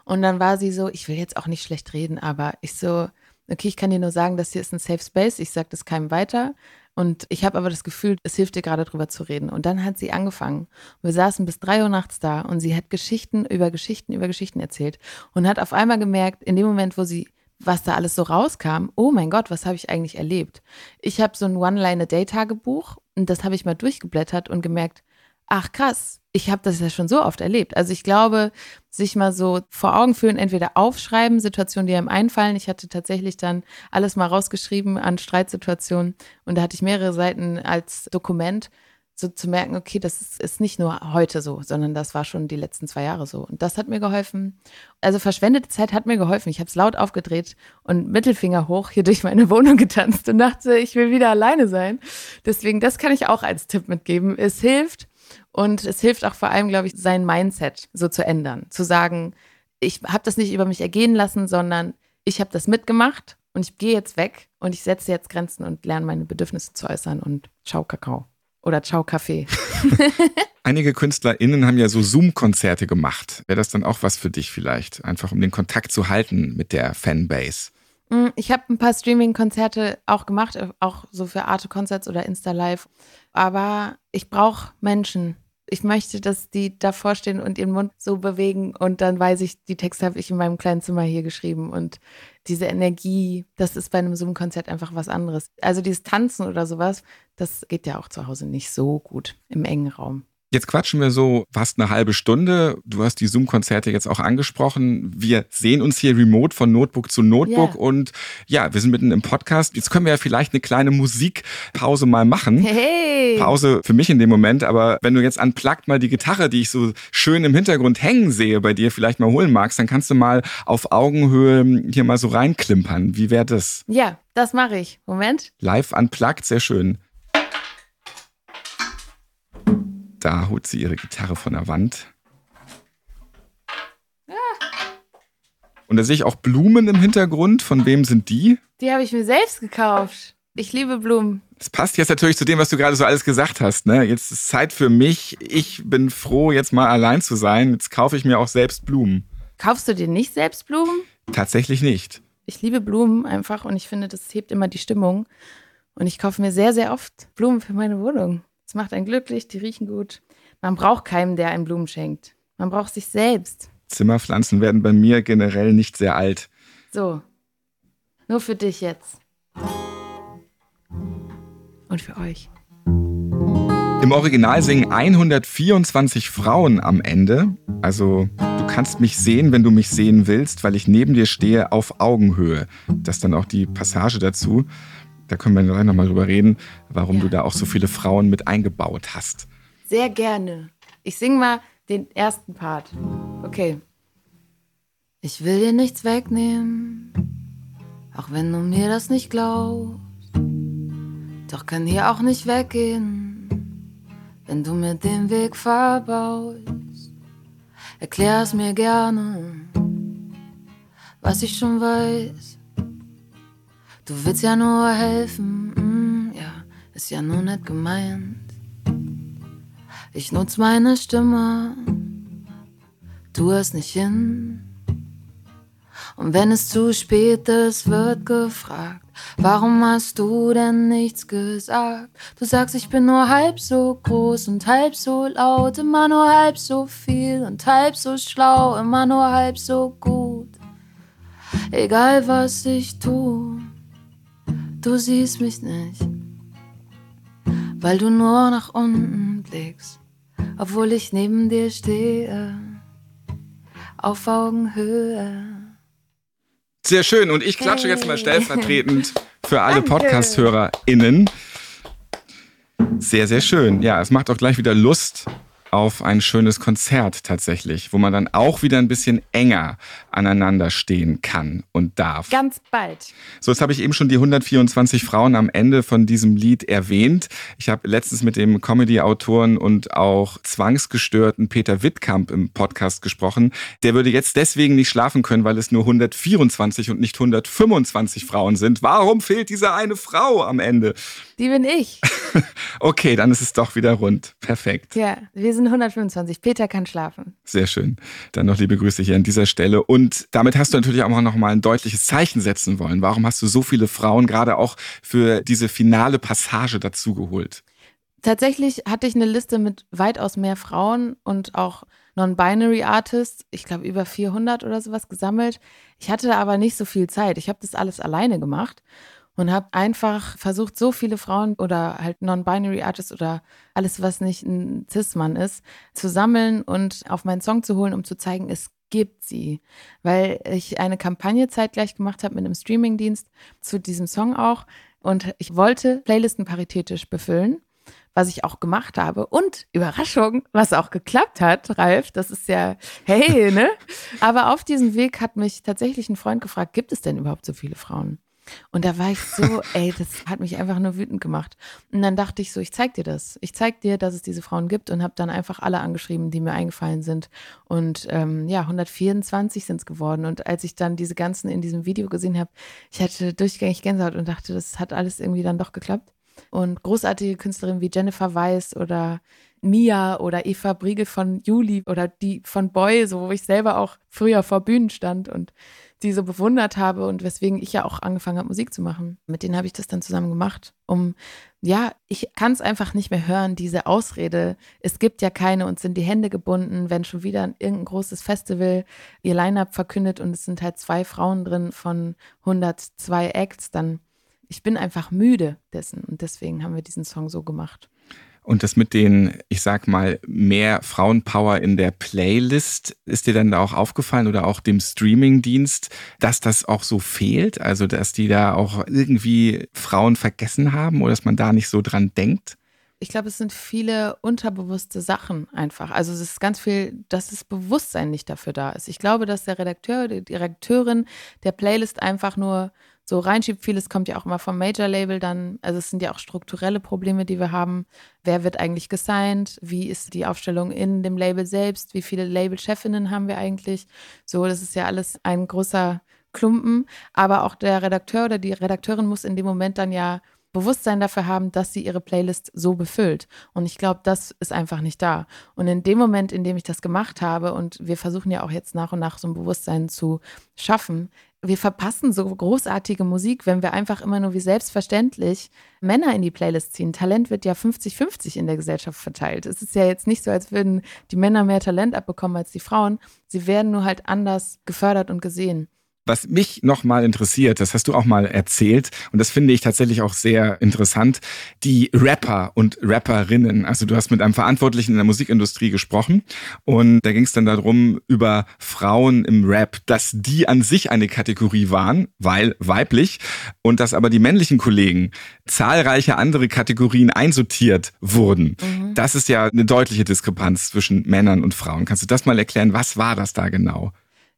Und dann war sie so, ich will jetzt auch nicht schlecht reden, aber ich so, okay, ich kann dir nur sagen, das hier ist ein Safe Space, ich sage das keinem weiter. Und ich habe aber das Gefühl, es hilft dir gerade drüber zu reden. Und dann hat sie angefangen. Wir saßen bis drei Uhr nachts da und sie hat Geschichten über Geschichten über Geschichten erzählt und hat auf einmal gemerkt, in dem Moment, wo sie was da alles so rauskam, oh mein Gott, was habe ich eigentlich erlebt? Ich habe so ein One-Line-A-Day-Tagebuch und das habe ich mal durchgeblättert und gemerkt, ach krass, ich habe das ja schon so oft erlebt. Also ich glaube, sich mal so vor Augen führen, entweder aufschreiben, Situationen, die einem einfallen. Ich hatte tatsächlich dann alles mal rausgeschrieben an Streitsituationen und da hatte ich mehrere Seiten als Dokument, so zu merken, okay, das ist, ist nicht nur heute so, sondern das war schon die letzten zwei Jahre so. Und das hat mir geholfen. Also verschwendete Zeit hat mir geholfen. Ich habe es laut aufgedreht und Mittelfinger hoch hier durch meine Wohnung getanzt und dachte, ich will wieder alleine sein. Deswegen, das kann ich auch als Tipp mitgeben. Es hilft und es hilft auch vor allem, glaube ich, sein Mindset so zu ändern. Zu sagen, ich habe das nicht über mich ergehen lassen, sondern ich habe das mitgemacht und ich gehe jetzt weg und ich setze jetzt Grenzen und lerne meine Bedürfnisse zu äußern und ciao Kakao oder ciao Kaffee. Einige KünstlerInnen haben ja so Zoom-Konzerte gemacht. Wäre das dann auch was für dich vielleicht? Einfach um den Kontakt zu halten mit der Fanbase. Mm, ich habe ein paar Streaming-Konzerte auch gemacht, äh, auch so für Arte Concerts oder Insta Live. Aber ich brauche Menschen. Ich möchte, dass die davor stehen und ihren Mund so bewegen und dann weiß ich, die Texte habe ich in meinem kleinen Zimmer hier geschrieben und diese Energie, das ist bei einem Zoom-Konzert einfach was anderes. Also dieses Tanzen oder sowas, das geht ja auch zu Hause nicht so gut im engen Raum. Jetzt quatschen wir so fast eine halbe Stunde. Du hast die Zoom-Konzerte jetzt auch angesprochen. Wir sehen uns hier remote von Notebook zu Notebook yeah. und ja, wir sind mitten im Podcast. Jetzt können wir ja vielleicht eine kleine Musikpause mal machen. Hey. Pause für mich in dem Moment, aber wenn du jetzt unplugged mal die Gitarre, die ich so schön im Hintergrund hängen sehe, bei dir vielleicht mal holen magst, dann kannst du mal auf Augenhöhe hier mal so reinklimpern. Wie wäre das? Ja, das mache ich. Moment. Live unplugged, sehr schön. Da holt sie ihre Gitarre von der Wand. Und da sehe ich auch Blumen im Hintergrund. Von wem sind die? Die habe ich mir selbst gekauft. Ich liebe Blumen. Das passt jetzt natürlich zu dem, was du gerade so alles gesagt hast. Ne? Jetzt ist Zeit für mich. Ich bin froh, jetzt mal allein zu sein. Jetzt kaufe ich mir auch selbst Blumen. Kaufst du dir nicht selbst Blumen? Tatsächlich nicht. Ich liebe Blumen einfach und ich finde, das hebt immer die Stimmung. Und ich kaufe mir sehr, sehr oft Blumen für meine Wohnung. Es macht einen glücklich, die riechen gut. Man braucht keinen, der einen Blumen schenkt. Man braucht sich selbst. Zimmerpflanzen werden bei mir generell nicht sehr alt. So. Nur für dich jetzt. Und für euch. Im Original singen 124 Frauen am Ende. Also du kannst mich sehen, wenn du mich sehen willst, weil ich neben dir stehe auf Augenhöhe. Das ist dann auch die Passage dazu. Da können wir gleich nochmal drüber reden, warum ja. du da auch so viele Frauen mit eingebaut hast. Sehr gerne. Ich singe mal den ersten Part. Okay. Ich will dir nichts wegnehmen, auch wenn du mir das nicht glaubst. Doch kann hier auch nicht weggehen, wenn du mir den Weg verbaust. Erklär's mir gerne, was ich schon weiß Du willst ja nur helfen, mm, ja, ist ja nur nicht gemeint. Ich nutz meine Stimme, tu es nicht hin. Und wenn es zu spät ist, wird gefragt, warum hast du denn nichts gesagt? Du sagst, ich bin nur halb so groß und halb so laut, immer nur halb so viel und halb so schlau, immer nur halb so gut. Egal was ich tue du siehst mich nicht, weil du nur nach unten blickst, obwohl ich neben dir stehe, auf Augenhöhe. Sehr schön und ich klatsche hey. jetzt mal stellvertretend für alle Podcast-HörerInnen. Sehr, sehr schön. Ja, es macht auch gleich wieder Lust, auf ein schönes Konzert tatsächlich, wo man dann auch wieder ein bisschen enger aneinander stehen kann und darf. Ganz bald. So, jetzt habe ich eben schon die 124 Frauen am Ende von diesem Lied erwähnt. Ich habe letztens mit dem Comedy-Autoren und auch zwangsgestörten Peter Wittkamp im Podcast gesprochen. Der würde jetzt deswegen nicht schlafen können, weil es nur 124 und nicht 125 Frauen sind. Warum fehlt diese eine Frau am Ende? Die bin ich. okay, dann ist es doch wieder rund. Perfekt. Ja, wir sind 125. Peter kann schlafen. Sehr schön. Dann noch liebe Grüße hier an dieser Stelle. Und damit hast du natürlich auch noch mal ein deutliches Zeichen setzen wollen. Warum hast du so viele Frauen gerade auch für diese finale Passage dazugeholt? Tatsächlich hatte ich eine Liste mit weitaus mehr Frauen und auch Non-Binary Artists, ich glaube über 400 oder sowas gesammelt. Ich hatte aber nicht so viel Zeit. Ich habe das alles alleine gemacht und habe einfach versucht, so viele Frauen oder halt Non-Binary Artists oder alles, was nicht ein Cis-Mann ist, zu sammeln und auf meinen Song zu holen, um zu zeigen, es gibt sie. Weil ich eine Kampagne zeitgleich gemacht habe mit einem Streamingdienst zu diesem Song auch. Und ich wollte Playlisten paritätisch befüllen was ich auch gemacht habe. Und Überraschung, was auch geklappt hat, Ralf, das ist ja, hey, ne? Aber auf diesem Weg hat mich tatsächlich ein Freund gefragt, gibt es denn überhaupt so viele Frauen? Und da war ich so, ey, das hat mich einfach nur wütend gemacht. Und dann dachte ich so, ich zeig dir das. Ich zeig dir, dass es diese Frauen gibt und habe dann einfach alle angeschrieben, die mir eingefallen sind. Und ähm, ja, 124 sind es geworden. Und als ich dann diese ganzen in diesem Video gesehen habe, ich hatte durchgängig Gänsehaut und dachte, das hat alles irgendwie dann doch geklappt. Und großartige Künstlerinnen wie Jennifer Weiss oder Mia oder Eva Briegel von Juli oder die von Boy, so wo ich selber auch früher vor Bühnen stand und die so bewundert habe und weswegen ich ja auch angefangen habe, Musik zu machen. Mit denen habe ich das dann zusammen gemacht, um, ja, ich kann es einfach nicht mehr hören, diese Ausrede, es gibt ja keine und sind die Hände gebunden, wenn schon wieder irgendein großes Festival ihr Line-up verkündet und es sind halt zwei Frauen drin von 102 Acts, dann ich bin einfach müde dessen und deswegen haben wir diesen Song so gemacht. Und das mit den, ich sag mal, mehr Frauenpower in der Playlist, ist dir dann da auch aufgefallen oder auch dem Streamingdienst, dass das auch so fehlt? Also, dass die da auch irgendwie Frauen vergessen haben oder dass man da nicht so dran denkt? Ich glaube, es sind viele unterbewusste Sachen einfach. Also es ist ganz viel, dass das Bewusstsein nicht dafür da ist. Ich glaube, dass der Redakteur, die Redakteurin der Playlist einfach nur so reinschiebt. Vieles kommt ja auch immer vom Major-Label dann. Also es sind ja auch strukturelle Probleme, die wir haben. Wer wird eigentlich gesigned? Wie ist die Aufstellung in dem Label selbst? Wie viele Label-Chefinnen haben wir eigentlich? So, das ist ja alles ein großer Klumpen. Aber auch der Redakteur oder die Redakteurin muss in dem Moment dann ja Bewusstsein dafür haben, dass sie ihre Playlist so befüllt. Und ich glaube, das ist einfach nicht da. Und in dem Moment, in dem ich das gemacht habe, und wir versuchen ja auch jetzt nach und nach so ein Bewusstsein zu schaffen, wir verpassen so großartige Musik, wenn wir einfach immer nur wie selbstverständlich Männer in die Playlist ziehen. Talent wird ja 50-50 in der Gesellschaft verteilt. Es ist ja jetzt nicht so, als würden die Männer mehr Talent abbekommen als die Frauen. Sie werden nur halt anders gefördert und gesehen. Was mich nochmal interessiert, das hast du auch mal erzählt und das finde ich tatsächlich auch sehr interessant, die Rapper und Rapperinnen. Also du hast mit einem Verantwortlichen in der Musikindustrie gesprochen und da ging es dann darum, über Frauen im Rap, dass die an sich eine Kategorie waren, weil weiblich und dass aber die männlichen Kollegen zahlreiche andere Kategorien einsortiert wurden. Mhm. Das ist ja eine deutliche Diskrepanz zwischen Männern und Frauen. Kannst du das mal erklären? Was war das da genau?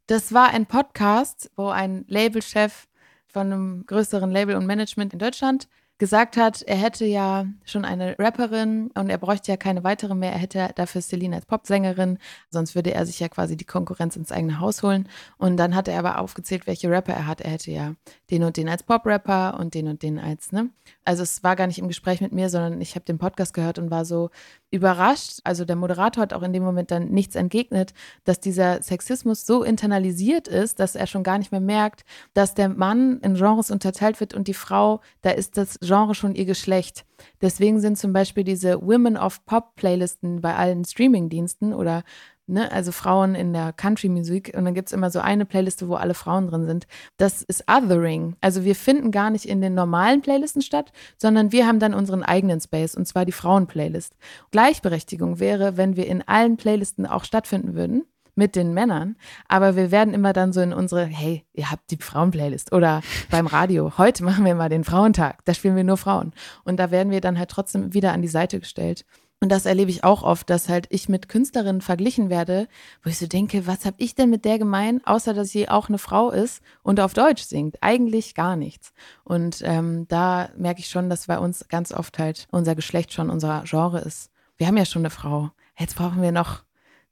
Das war ein Podcast, wo ein Labelchef von einem größeren Label und Management in Deutschland gesagt hat, er hätte ja schon eine Rapperin und er bräuchte ja keine weitere mehr. Er hätte dafür Celine als Popsängerin, sonst würde er sich ja quasi die Konkurrenz ins eigene Haus holen. Und dann hat er aber aufgezählt, welche Rapper er hat. Er hätte ja den und den als Pop-Rapper und den und den als, ne? Also es war gar nicht im Gespräch mit mir, sondern ich habe den Podcast gehört und war so überrascht. Also der Moderator hat auch in dem Moment dann nichts entgegnet, dass dieser Sexismus so internalisiert ist, dass er schon gar nicht mehr merkt, dass der Mann in Genres unterteilt wird und die Frau, da ist das Genre schon ihr Geschlecht. Deswegen sind zum Beispiel diese Women of Pop Playlisten bei allen Streamingdiensten oder Ne, also Frauen in der Country-Musik und dann gibt es immer so eine Playliste, wo alle Frauen drin sind. Das ist Othering. Also wir finden gar nicht in den normalen Playlisten statt, sondern wir haben dann unseren eigenen Space und zwar die Frauen-Playlist. Gleichberechtigung wäre, wenn wir in allen Playlisten auch stattfinden würden mit den Männern, aber wir werden immer dann so in unsere, hey, ihr habt die Frauen-Playlist oder beim Radio, heute machen wir mal den Frauentag, da spielen wir nur Frauen und da werden wir dann halt trotzdem wieder an die Seite gestellt. Und das erlebe ich auch oft, dass halt ich mit Künstlerinnen verglichen werde, wo ich so denke, was habe ich denn mit der gemein, außer dass sie auch eine Frau ist und auf Deutsch singt? Eigentlich gar nichts. Und ähm, da merke ich schon, dass bei uns ganz oft halt unser Geschlecht schon unser Genre ist. Wir haben ja schon eine Frau. Jetzt brauchen wir noch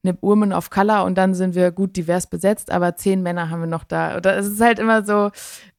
eine Woman of Color und dann sind wir gut divers besetzt, aber zehn Männer haben wir noch da. Oder es ist halt immer so,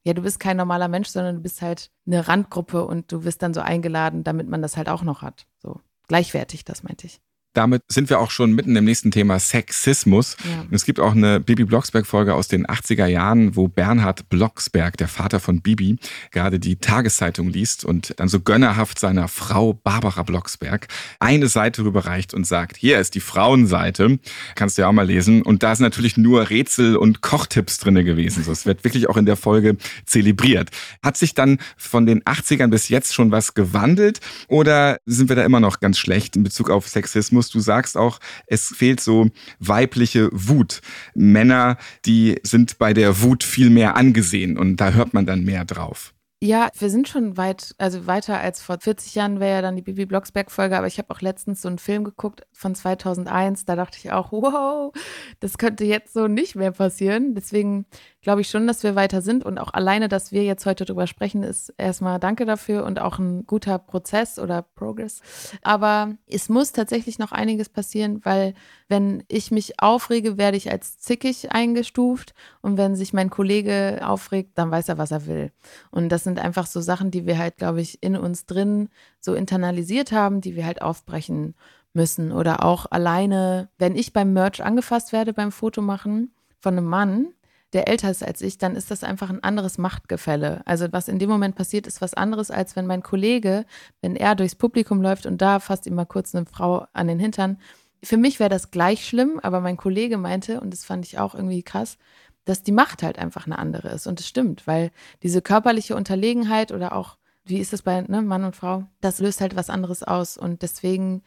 ja, du bist kein normaler Mensch, sondern du bist halt eine Randgruppe und du wirst dann so eingeladen, damit man das halt auch noch hat. So gleichwertig, das meinte ich. Damit sind wir auch schon mitten im nächsten Thema Sexismus. Ja. Es gibt auch eine Bibi Blocksberg-Folge aus den 80er Jahren, wo Bernhard Blocksberg, der Vater von Bibi, gerade die Tageszeitung liest und dann so gönnerhaft seiner Frau Barbara Blocksberg eine Seite rüberreicht und sagt, hier ist die Frauenseite, kannst du ja auch mal lesen. Und da sind natürlich nur Rätsel und Kochtipps drinne gewesen. So, es wird wirklich auch in der Folge zelebriert. Hat sich dann von den 80ern bis jetzt schon was gewandelt oder sind wir da immer noch ganz schlecht in Bezug auf Sexismus? Du sagst auch, es fehlt so weibliche Wut. Männer, die sind bei der Wut viel mehr angesehen und da hört man dann mehr drauf. Ja, wir sind schon weit, also weiter als vor 40 Jahren wäre ja dann die Bibi Blocksberg-Folge, aber ich habe auch letztens so einen Film geguckt von 2001, da dachte ich auch, wow, das könnte jetzt so nicht mehr passieren. Deswegen glaube ich schon, dass wir weiter sind und auch alleine, dass wir jetzt heute darüber sprechen, ist erstmal Danke dafür und auch ein guter Prozess oder Progress. Aber es muss tatsächlich noch einiges passieren, weil wenn ich mich aufrege, werde ich als zickig eingestuft und wenn sich mein Kollege aufregt, dann weiß er, was er will. Und das sind einfach so Sachen, die wir halt, glaube ich, in uns drin so internalisiert haben, die wir halt aufbrechen müssen. Oder auch alleine, wenn ich beim Merch angefasst werde beim Fotomachen von einem Mann, der älter ist als ich, dann ist das einfach ein anderes Machtgefälle. Also was in dem Moment passiert, ist was anderes, als wenn mein Kollege, wenn er durchs Publikum läuft und da fasst ihm mal kurz eine Frau an den Hintern. Für mich wäre das gleich schlimm, aber mein Kollege meinte, und das fand ich auch irgendwie krass, dass die Macht halt einfach eine andere ist. Und das stimmt, weil diese körperliche Unterlegenheit oder auch, wie ist es bei ne, Mann und Frau, das löst halt was anderes aus. Und deswegen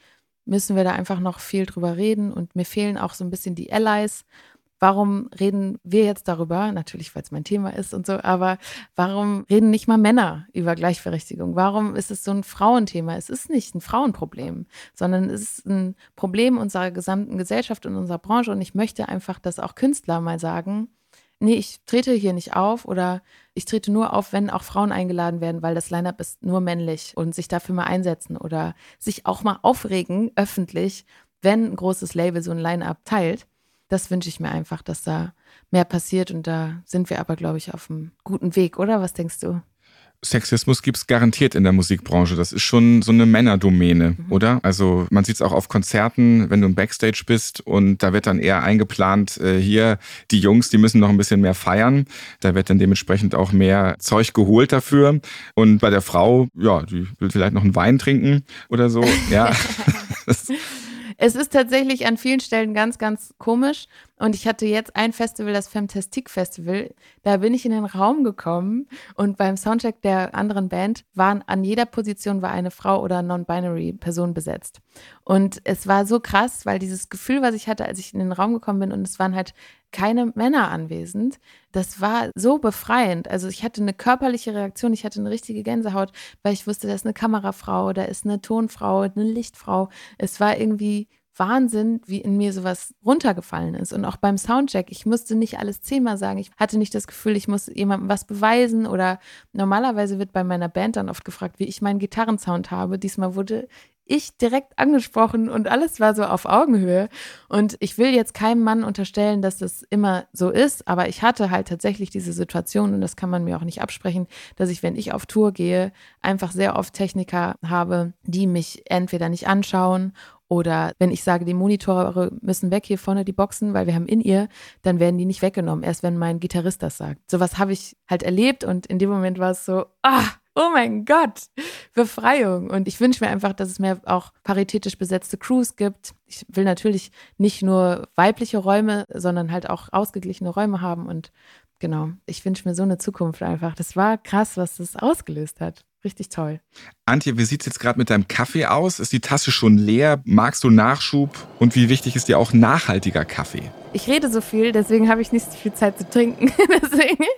müssen wir da einfach noch viel drüber reden. Und mir fehlen auch so ein bisschen die Allies warum reden wir jetzt darüber? Natürlich, weil es mein Thema ist und so, aber warum reden nicht mal Männer über Gleichberechtigung? Warum ist es so ein Frauenthema? Es ist nicht ein Frauenproblem, sondern es ist ein Problem unserer gesamten Gesellschaft und unserer Branche. Und ich möchte einfach, dass auch Künstler mal sagen, nee, ich trete hier nicht auf oder ich trete nur auf, wenn auch Frauen eingeladen werden, weil das Line-up ist nur männlich und sich dafür mal einsetzen oder sich auch mal aufregen, öffentlich, wenn ein großes Label so ein Line-up teilt das wünsche ich mir einfach, dass da mehr passiert und da sind wir aber, glaube ich, auf einem guten Weg, oder? Was denkst du? Sexismus gibt es garantiert in der Musikbranche. Das ist schon so eine Männerdomäne, mhm. oder? Also man sieht es auch auf Konzerten, wenn du im Backstage bist und da wird dann eher eingeplant, äh, hier die Jungs, die müssen noch ein bisschen mehr feiern. Da wird dann dementsprechend auch mehr Zeug geholt dafür. Und bei der Frau, ja, die will vielleicht noch einen Wein trinken oder so. Ja. Es ist tatsächlich an vielen Stellen ganz, ganz komisch. Und ich hatte jetzt ein Festival, das Fantastic Festival. Da bin ich in den Raum gekommen und beim Soundcheck der anderen Band waren an jeder Position war eine Frau oder non-binary Person besetzt. Und es war so krass, weil dieses Gefühl, was ich hatte, als ich in den Raum gekommen bin und es waren halt keine Männer anwesend. Das war so befreiend. Also ich hatte eine körperliche Reaktion, ich hatte eine richtige Gänsehaut, weil ich wusste, da ist eine Kamerafrau, da ist eine Tonfrau, eine Lichtfrau. Es war irgendwie Wahnsinn, wie in mir sowas runtergefallen ist. Und auch beim Soundcheck, ich musste nicht alles zehnmal sagen. Ich hatte nicht das Gefühl, ich muss jemandem was beweisen oder normalerweise wird bei meiner Band dann oft gefragt, wie ich meinen Gitarrensound habe. Diesmal wurde ich direkt angesprochen und alles war so auf Augenhöhe. Und ich will jetzt keinem Mann unterstellen, dass das immer so ist, aber ich hatte halt tatsächlich diese Situation und das kann man mir auch nicht absprechen, dass ich, wenn ich auf Tour gehe, einfach sehr oft Techniker habe, die mich entweder nicht anschauen oder wenn ich sage, die Monitore müssen weg hier vorne, die Boxen, weil wir haben in ihr, dann werden die nicht weggenommen, erst wenn mein Gitarrist das sagt. Sowas habe ich halt erlebt und in dem Moment war es so, ah, oh mein Gott, Befreiung. Und ich wünsche mir einfach, dass es mehr auch paritätisch besetzte Crews gibt. Ich will natürlich nicht nur weibliche Räume, sondern halt auch ausgeglichene Räume haben. Und genau, ich wünsche mir so eine Zukunft einfach. Das war krass, was das ausgelöst hat. Richtig toll. Antje, wie sieht es jetzt gerade mit deinem Kaffee aus? Ist die Tasse schon leer? Magst du Nachschub? Und wie wichtig ist dir auch nachhaltiger Kaffee? Ich rede so viel, deswegen habe ich nicht so viel Zeit zu trinken.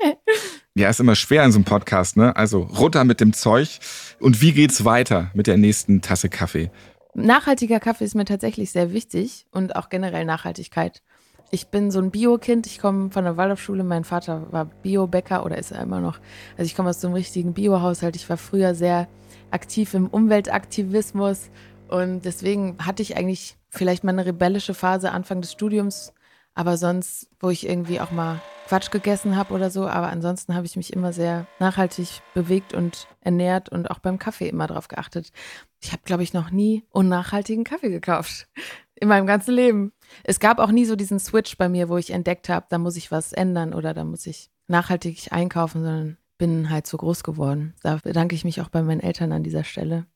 ja, ist immer schwer in so einem Podcast, ne? Also runter mit dem Zeug. Und wie geht's weiter mit der nächsten Tasse Kaffee? Nachhaltiger Kaffee ist mir tatsächlich sehr wichtig und auch generell Nachhaltigkeit. Ich bin so ein Bio-Kind. Ich komme von der Waldorfschule. Mein Vater war Biobäcker oder ist er immer noch. Also ich komme aus so einem richtigen Bio-Haushalt. Ich war früher sehr aktiv im Umweltaktivismus und deswegen hatte ich eigentlich vielleicht mal eine rebellische Phase Anfang des Studiums, aber sonst, wo ich irgendwie auch mal Quatsch gegessen habe oder so. Aber ansonsten habe ich mich immer sehr nachhaltig bewegt und ernährt und auch beim Kaffee immer drauf geachtet. Ich habe, glaube ich, noch nie unnachhaltigen Kaffee gekauft. In meinem ganzen Leben. Es gab auch nie so diesen Switch bei mir, wo ich entdeckt habe, da muss ich was ändern oder da muss ich nachhaltig einkaufen, sondern bin halt so groß geworden. Da bedanke ich mich auch bei meinen Eltern an dieser Stelle.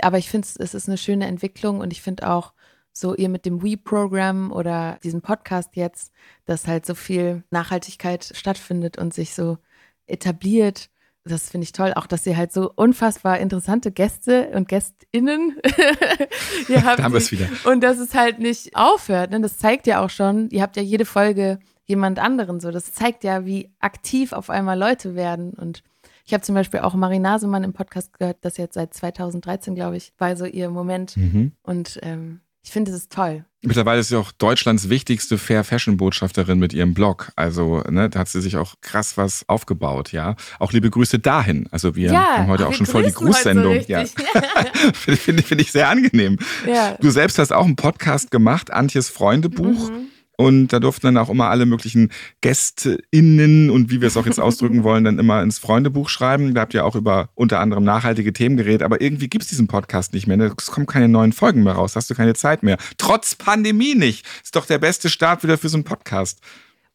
Aber ich finde, es ist eine schöne Entwicklung und ich finde auch, so ihr mit dem We-Programm oder diesem Podcast jetzt, dass halt so viel Nachhaltigkeit stattfindet und sich so etabliert. Das finde ich toll. Auch, dass ihr halt so unfassbar interessante Gäste und GästInnen ihr habt. Da haben wir es wieder. Und dass es halt nicht aufhört. Ne? Das zeigt ja auch schon, ihr habt ja jede Folge jemand anderen so. Das zeigt ja, wie aktiv auf einmal Leute werden. Und ich habe zum Beispiel auch Marie Nasemann im Podcast gehört, das jetzt seit 2013, glaube ich, war so ihr Moment. Mhm. Und ähm, ich finde, es ist toll. Mittlerweile ist sie auch Deutschlands wichtigste Fair Fashion Botschafterin mit ihrem Blog. Also, ne, da hat sie sich auch krass was aufgebaut, ja. Auch liebe Grüße dahin. Also, wir ja, haben heute auch schon voll die Grußsendung. So ja. Finde find ich sehr angenehm. Ja. Du selbst hast auch einen Podcast gemacht, Antjes Freundebuch. Mhm. Und da durften dann auch immer alle möglichen GästInnen und wie wir es auch jetzt ausdrücken wollen, dann immer ins Freundebuch schreiben. Da habt ihr auch über unter anderem nachhaltige Themen geredet. Aber irgendwie gibt es diesen Podcast nicht mehr. Es kommen keine neuen Folgen mehr raus. Hast du keine Zeit mehr. Trotz Pandemie nicht. Ist doch der beste Start wieder für so einen Podcast.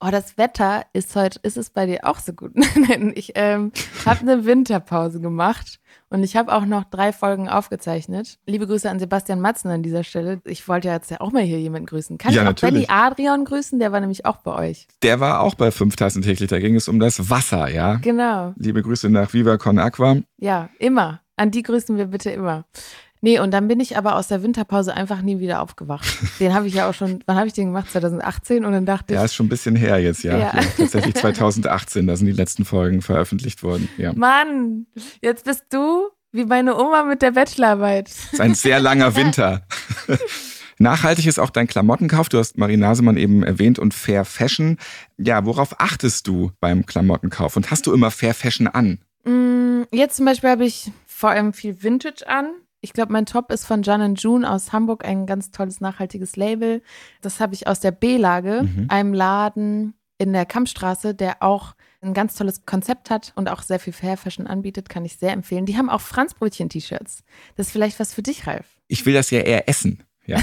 Oh, das Wetter ist heute, ist es bei dir auch so gut? ich ähm, habe eine Winterpause gemacht und ich habe auch noch drei Folgen aufgezeichnet. Liebe Grüße an Sebastian Matzen an dieser Stelle. Ich wollte ja jetzt ja auch mal hier jemanden grüßen. Kann ja, ich auch natürlich. Benny Adrian grüßen? Der war nämlich auch bei euch. Der war auch bei 5000 täglich. Da ging es um das Wasser, ja? Genau. Liebe Grüße nach Viva Con Aqua. Ja, immer. An die grüßen wir bitte immer. Nee, und dann bin ich aber aus der Winterpause einfach nie wieder aufgewacht. Den habe ich ja auch schon, wann habe ich den gemacht? 2018 und dann dachte ich. Ja, ist schon ein bisschen her jetzt, ja. ja. ja tatsächlich 2018, da sind die letzten Folgen veröffentlicht worden. Ja. Mann, jetzt bist du wie meine Oma mit der Bachelorarbeit. Das ist ein sehr langer Winter. Nachhaltig ist auch dein Klamottenkauf. Du hast Marie Nasemann eben erwähnt und Fair Fashion. Ja, worauf achtest du beim Klamottenkauf? Und hast du immer Fair Fashion an? Mm, jetzt zum Beispiel habe ich vor allem viel Vintage an. Ich glaube, mein Top ist von John June aus Hamburg, ein ganz tolles nachhaltiges Label. Das habe ich aus der B-Lage, mhm. einem Laden in der Kampfstraße, der auch ein ganz tolles Konzept hat und auch sehr viel Fair Fashion anbietet, kann ich sehr empfehlen. Die haben auch Franzbrötchen-T-Shirts. Das ist vielleicht was für dich, Ralf. Ich will das ja eher essen. Ja.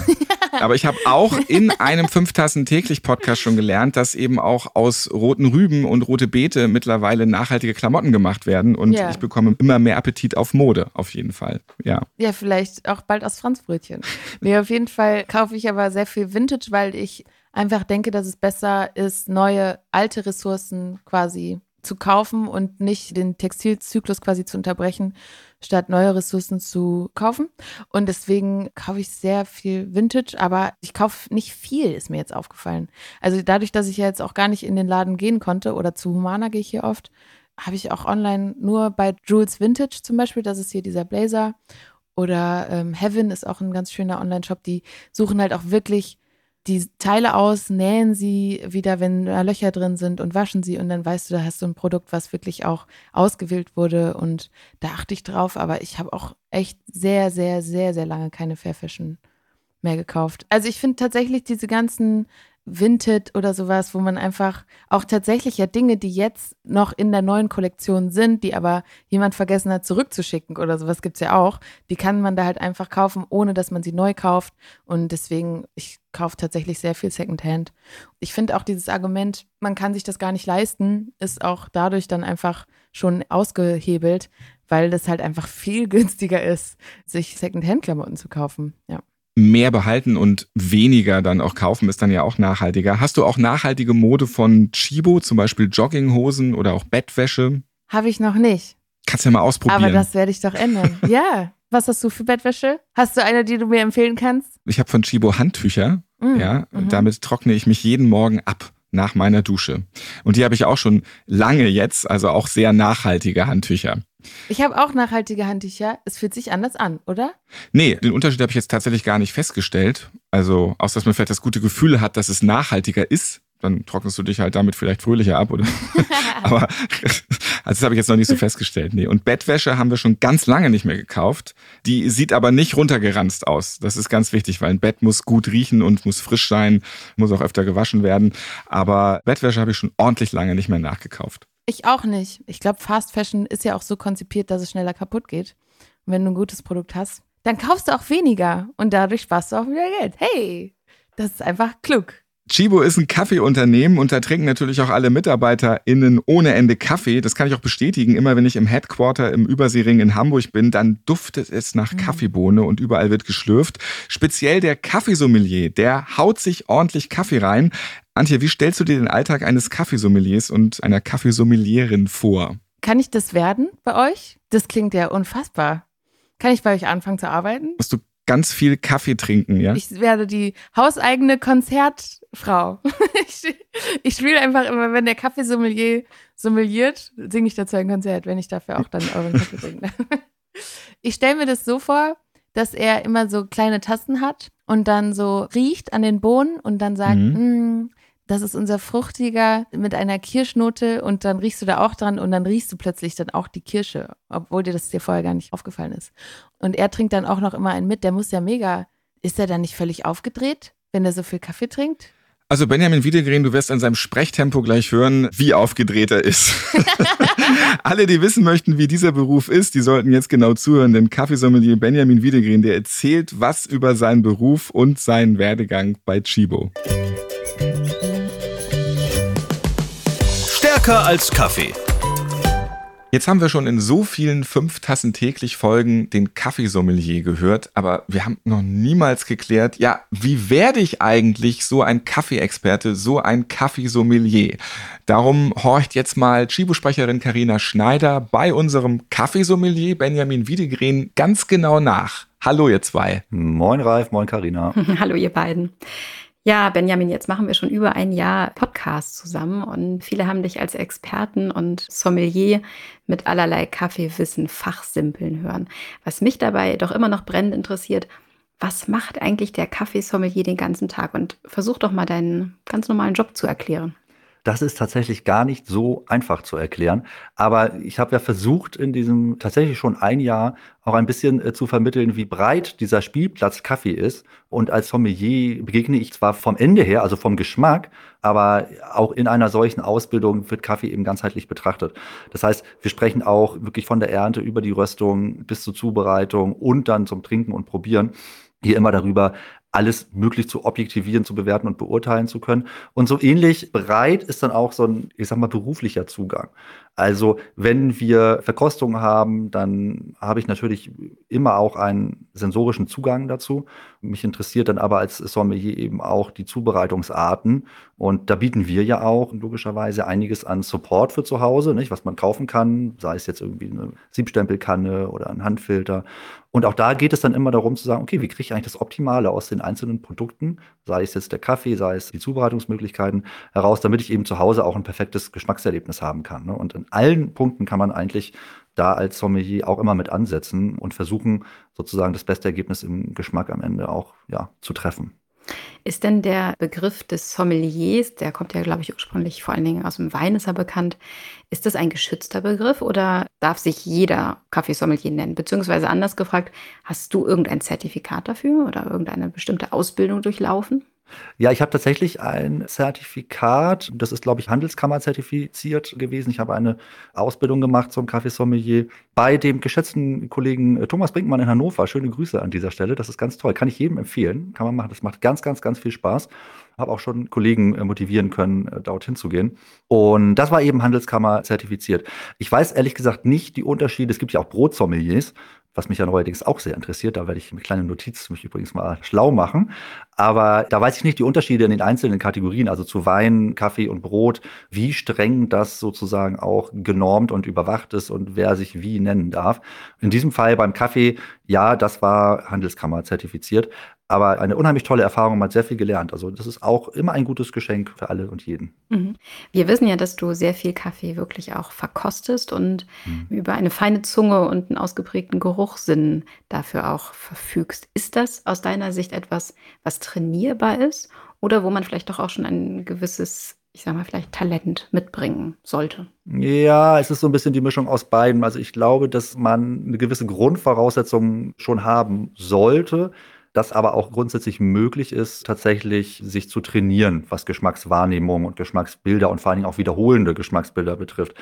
Aber ich habe auch in einem fünf Tassen täglich Podcast schon gelernt, dass eben auch aus roten Rüben und rote Beete mittlerweile nachhaltige Klamotten gemacht werden und ja. ich bekomme immer mehr Appetit auf Mode, auf jeden Fall. Ja. Ja, vielleicht auch bald aus Franzbrötchen. Nee, auf jeden Fall kaufe ich aber sehr viel Vintage, weil ich einfach denke, dass es besser ist, neue alte Ressourcen quasi zu kaufen und nicht den Textilzyklus quasi zu unterbrechen, statt neue Ressourcen zu kaufen. Und deswegen kaufe ich sehr viel Vintage, aber ich kaufe nicht viel, ist mir jetzt aufgefallen. Also dadurch, dass ich ja jetzt auch gar nicht in den Laden gehen konnte oder zu Humana gehe ich hier oft, habe ich auch online nur bei Jules Vintage zum Beispiel, das ist hier dieser Blazer. Oder ähm, Heaven ist auch ein ganz schöner Online-Shop. Die suchen halt auch wirklich die Teile aus, nähen sie wieder, wenn da Löcher drin sind und waschen sie und dann weißt du, da hast du ein Produkt, was wirklich auch ausgewählt wurde und da achte ich drauf, aber ich habe auch echt sehr, sehr, sehr, sehr lange keine Fair Fashion mehr gekauft. Also ich finde tatsächlich diese ganzen Vinted oder sowas, wo man einfach auch tatsächlich ja Dinge, die jetzt noch in der neuen Kollektion sind, die aber jemand vergessen hat zurückzuschicken oder sowas gibt es ja auch, die kann man da halt einfach kaufen, ohne dass man sie neu kauft. Und deswegen, ich kaufe tatsächlich sehr viel Secondhand. Ich finde auch dieses Argument, man kann sich das gar nicht leisten, ist auch dadurch dann einfach schon ausgehebelt, weil das halt einfach viel günstiger ist, sich Secondhand-Klamotten zu kaufen. Ja mehr behalten und weniger dann auch kaufen, ist dann ja auch nachhaltiger. Hast du auch nachhaltige Mode von Chibo, zum Beispiel Jogginghosen oder auch Bettwäsche? Habe ich noch nicht. Kannst du ja mal ausprobieren. Aber das werde ich doch ändern. ja. Was hast du für Bettwäsche? Hast du eine, die du mir empfehlen kannst? Ich habe von Chibo Handtücher. Mm, ja, mhm. damit trockne ich mich jeden Morgen ab nach meiner Dusche. Und die habe ich auch schon lange jetzt, also auch sehr nachhaltige Handtücher. Ich habe auch nachhaltige Handtücher. Es fühlt sich anders an, oder? Nee, den Unterschied habe ich jetzt tatsächlich gar nicht festgestellt. Also, außer dass man vielleicht das gute Gefühl hat, dass es nachhaltiger ist. Dann trocknest du dich halt damit vielleicht fröhlicher ab, oder? Aber also das habe ich jetzt noch nicht so festgestellt. Nee. Und Bettwäsche haben wir schon ganz lange nicht mehr gekauft. Die sieht aber nicht runtergeranzt aus. Das ist ganz wichtig, weil ein Bett muss gut riechen und muss frisch sein, muss auch öfter gewaschen werden. Aber Bettwäsche habe ich schon ordentlich lange nicht mehr nachgekauft. Ich auch nicht. Ich glaube, Fast Fashion ist ja auch so konzipiert, dass es schneller kaputt geht. Und wenn du ein gutes Produkt hast, dann kaufst du auch weniger und dadurch sparst du auch wieder Geld. Hey, das ist einfach klug. Chibo ist ein Kaffeeunternehmen und da trinken natürlich auch alle MitarbeiterInnen ohne Ende Kaffee. Das kann ich auch bestätigen. Immer wenn ich im Headquarter im Überseering in Hamburg bin, dann duftet es nach mhm. Kaffeebohne und überall wird geschlürft. Speziell der Kaffeesommelier, der haut sich ordentlich Kaffee rein. Antje, wie stellst du dir den Alltag eines Kaffeesommeliers und einer Kaffeesommelierin vor? Kann ich das werden bei euch? Das klingt ja unfassbar. Kann ich bei euch anfangen zu arbeiten? Musst du ganz viel Kaffee trinken, ja? Ich werde die hauseigene Konzertfrau. ich, ich spiele einfach immer, wenn der Kaffeesommelier sommeliert, singe ich dazu ein Konzert, wenn ich dafür auch dann euren Kaffee trinke. ich stelle mir das so vor, dass er immer so kleine Tassen hat und dann so riecht an den Bohnen und dann sagt, mhm. Das ist unser fruchtiger mit einer Kirschnote und dann riechst du da auch dran und dann riechst du plötzlich dann auch die Kirsche, obwohl dir das dir vorher gar nicht aufgefallen ist. Und er trinkt dann auch noch immer einen mit, der muss ja mega, ist er dann nicht völlig aufgedreht, wenn er so viel Kaffee trinkt? Also Benjamin Wiedegren, du wirst an seinem Sprechtempo gleich hören, wie aufgedreht er ist. Alle, die wissen möchten, wie dieser Beruf ist, die sollten jetzt genau zuhören, denn Kaffeesommelier Benjamin Wiedegren, der erzählt was über seinen Beruf und seinen Werdegang bei Chibo. Stärker als Kaffee. Jetzt haben wir schon in so vielen fünf Tassen täglich Folgen den Kaffeesommelier gehört, aber wir haben noch niemals geklärt, ja, wie werde ich eigentlich so ein Kaffeeexperte, so ein Kaffeesommelier? Darum horcht jetzt mal Chibo-Sprecherin Karina Schneider bei unserem Kaffeesommelier Benjamin Wiedegren ganz genau nach. Hallo ihr zwei. Moin Ralf, moin Karina. Hallo ihr beiden. Ja, Benjamin, jetzt machen wir schon über ein Jahr Podcast zusammen und viele haben dich als Experten und Sommelier mit allerlei Kaffeewissen fachsimpeln hören. Was mich dabei doch immer noch brennend interessiert, was macht eigentlich der Kaffeesommelier den ganzen Tag? Und versuch doch mal deinen ganz normalen Job zu erklären. Das ist tatsächlich gar nicht so einfach zu erklären. Aber ich habe ja versucht, in diesem tatsächlich schon ein Jahr auch ein bisschen äh, zu vermitteln, wie breit dieser Spielplatz Kaffee ist. Und als Sommelier begegne ich zwar vom Ende her, also vom Geschmack, aber auch in einer solchen Ausbildung wird Kaffee eben ganzheitlich betrachtet. Das heißt, wir sprechen auch wirklich von der Ernte über die Röstung bis zur Zubereitung und dann zum Trinken und Probieren hier immer darüber, alles möglich zu objektivieren, zu bewerten und beurteilen zu können. Und so ähnlich breit ist dann auch so ein, ich sag mal, beruflicher Zugang. Also wenn wir Verkostungen haben, dann habe ich natürlich immer auch einen sensorischen Zugang dazu. Mich interessiert dann aber als Sommelier eben auch die Zubereitungsarten. Und da bieten wir ja auch logischerweise einiges an Support für zu Hause, nicht? was man kaufen kann, sei es jetzt irgendwie eine Siebstempelkanne oder ein Handfilter. Und auch da geht es dann immer darum zu sagen, okay, wie kriege ich eigentlich das Optimale aus den einzelnen Produkten, sei es jetzt der Kaffee, sei es die Zubereitungsmöglichkeiten heraus, damit ich eben zu Hause auch ein perfektes Geschmackserlebnis haben kann. Ne? Und in allen Punkten kann man eigentlich da als Sommelier auch immer mit ansetzen und versuchen, sozusagen das beste Ergebnis im Geschmack am Ende auch ja, zu treffen. Ist denn der Begriff des Sommeliers, der kommt ja, glaube ich, ursprünglich vor allen Dingen aus dem Wein, ist er bekannt, ist das ein geschützter Begriff oder darf sich jeder Kaffeesommelier nennen? Beziehungsweise anders gefragt, hast du irgendein Zertifikat dafür oder irgendeine bestimmte Ausbildung durchlaufen? Ja, ich habe tatsächlich ein Zertifikat, das ist, glaube ich, Handelskammer zertifiziert gewesen. Ich habe eine Ausbildung gemacht zum Kaffeesommelier bei dem geschätzten Kollegen äh, Thomas Brinkmann in Hannover. Schöne Grüße an dieser Stelle. Das ist ganz toll. Kann ich jedem empfehlen. Kann man machen. Das macht ganz, ganz, ganz viel Spaß. Habe auch schon Kollegen äh, motivieren können, äh, dorthin zu gehen. Und das war eben Handelskammer zertifiziert. Ich weiß ehrlich gesagt nicht die Unterschiede. Es gibt ja auch Brotsommeliers was mich ja neuerdings auch sehr interessiert. Da werde ich eine kleine Notiz mich übrigens mal schlau machen. Aber da weiß ich nicht die Unterschiede in den einzelnen Kategorien, also zu Wein, Kaffee und Brot, wie streng das sozusagen auch genormt und überwacht ist und wer sich wie nennen darf. In diesem Fall beim Kaffee, ja, das war Handelskammer zertifiziert aber eine unheimlich tolle Erfahrung, man hat sehr viel gelernt. Also das ist auch immer ein gutes Geschenk für alle und jeden. Mhm. Wir wissen ja, dass du sehr viel Kaffee wirklich auch verkostest und mhm. über eine feine Zunge und einen ausgeprägten Geruchssinn dafür auch verfügst. Ist das aus deiner Sicht etwas, was trainierbar ist oder wo man vielleicht doch auch schon ein gewisses ich sag mal, vielleicht Talent mitbringen sollte. Ja, es ist so ein bisschen die Mischung aus beiden. Also ich glaube, dass man eine gewisse Grundvoraussetzung schon haben sollte dass aber auch grundsätzlich möglich ist, tatsächlich sich zu trainieren, was Geschmackswahrnehmung und Geschmacksbilder und vor allen Dingen auch wiederholende Geschmacksbilder betrifft.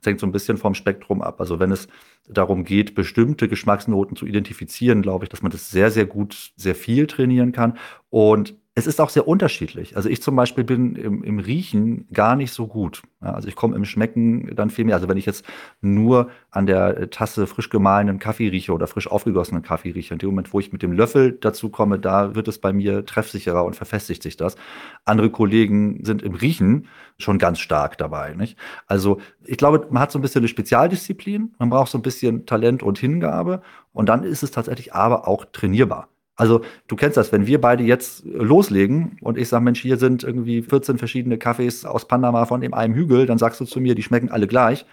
Das hängt so ein bisschen vom Spektrum ab. Also wenn es darum geht, bestimmte Geschmacksnoten zu identifizieren, glaube ich, dass man das sehr, sehr gut, sehr viel trainieren kann. Und es ist auch sehr unterschiedlich. Also ich zum Beispiel bin im, im Riechen gar nicht so gut. Ja, also ich komme im Schmecken dann viel mehr. Also wenn ich jetzt nur an der Tasse frisch gemahlenen Kaffee rieche oder frisch aufgegossenen Kaffee rieche, in dem Moment, wo ich mit dem Löffel dazu komme, da wird es bei mir treffsicherer und verfestigt sich das. Andere Kollegen sind im Riechen schon ganz stark dabei. Nicht? Also ich glaube, man hat so ein bisschen eine Spezialdisziplin, man braucht so ein bisschen Talent und Hingabe und dann ist es tatsächlich aber auch trainierbar. Also du kennst das, wenn wir beide jetzt loslegen und ich sage, Mensch, hier sind irgendwie 14 verschiedene Kaffees aus Panama von dem einen Hügel, dann sagst du zu mir, die schmecken alle gleich.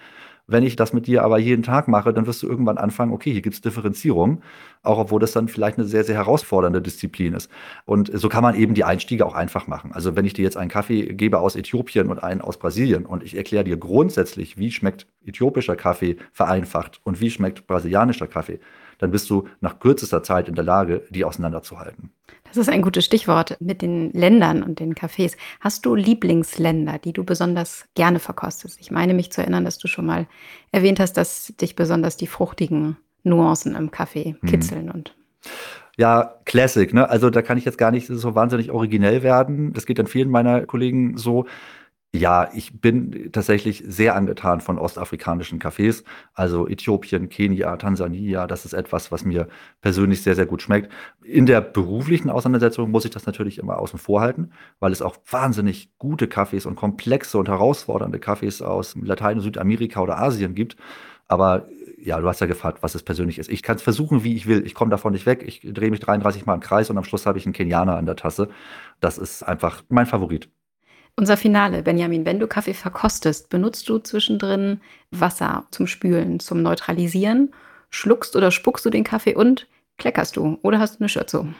Wenn ich das mit dir aber jeden Tag mache, dann wirst du irgendwann anfangen, okay, hier gibt es Differenzierung, auch obwohl das dann vielleicht eine sehr, sehr herausfordernde Disziplin ist. Und so kann man eben die Einstiege auch einfach machen. Also wenn ich dir jetzt einen Kaffee gebe aus Äthiopien und einen aus Brasilien und ich erkläre dir grundsätzlich, wie schmeckt äthiopischer Kaffee vereinfacht und wie schmeckt brasilianischer Kaffee, dann bist du nach kürzester Zeit in der Lage, die auseinanderzuhalten. Das ist ein gutes Stichwort mit den Ländern und den Cafés. Hast du Lieblingsländer, die du besonders gerne verkostest? Ich meine mich zu erinnern, dass du schon mal erwähnt hast, dass dich besonders die fruchtigen Nuancen im Kaffee mhm. kitzeln hm. und ja, Classic, ne? Also da kann ich jetzt gar nicht so wahnsinnig originell werden. Das geht dann vielen meiner Kollegen so. Ja, ich bin tatsächlich sehr angetan von ostafrikanischen Cafés, also Äthiopien, Kenia, Tansania. Das ist etwas, was mir persönlich sehr, sehr gut schmeckt. In der beruflichen Auseinandersetzung muss ich das natürlich immer außen vor halten, weil es auch wahnsinnig gute Cafés und komplexe und herausfordernde Cafés aus Latein- und Südamerika oder Asien gibt. Aber ja, du hast ja gefragt, was es persönlich ist. Ich kann es versuchen, wie ich will. Ich komme davon nicht weg. Ich drehe mich 33 Mal im Kreis und am Schluss habe ich einen Kenianer an der Tasse. Das ist einfach mein Favorit. Unser Finale, Benjamin, wenn du Kaffee verkostest, benutzt du zwischendrin Wasser zum Spülen, zum Neutralisieren? Schluckst oder spuckst du den Kaffee und kleckerst du oder hast du eine Schürze um?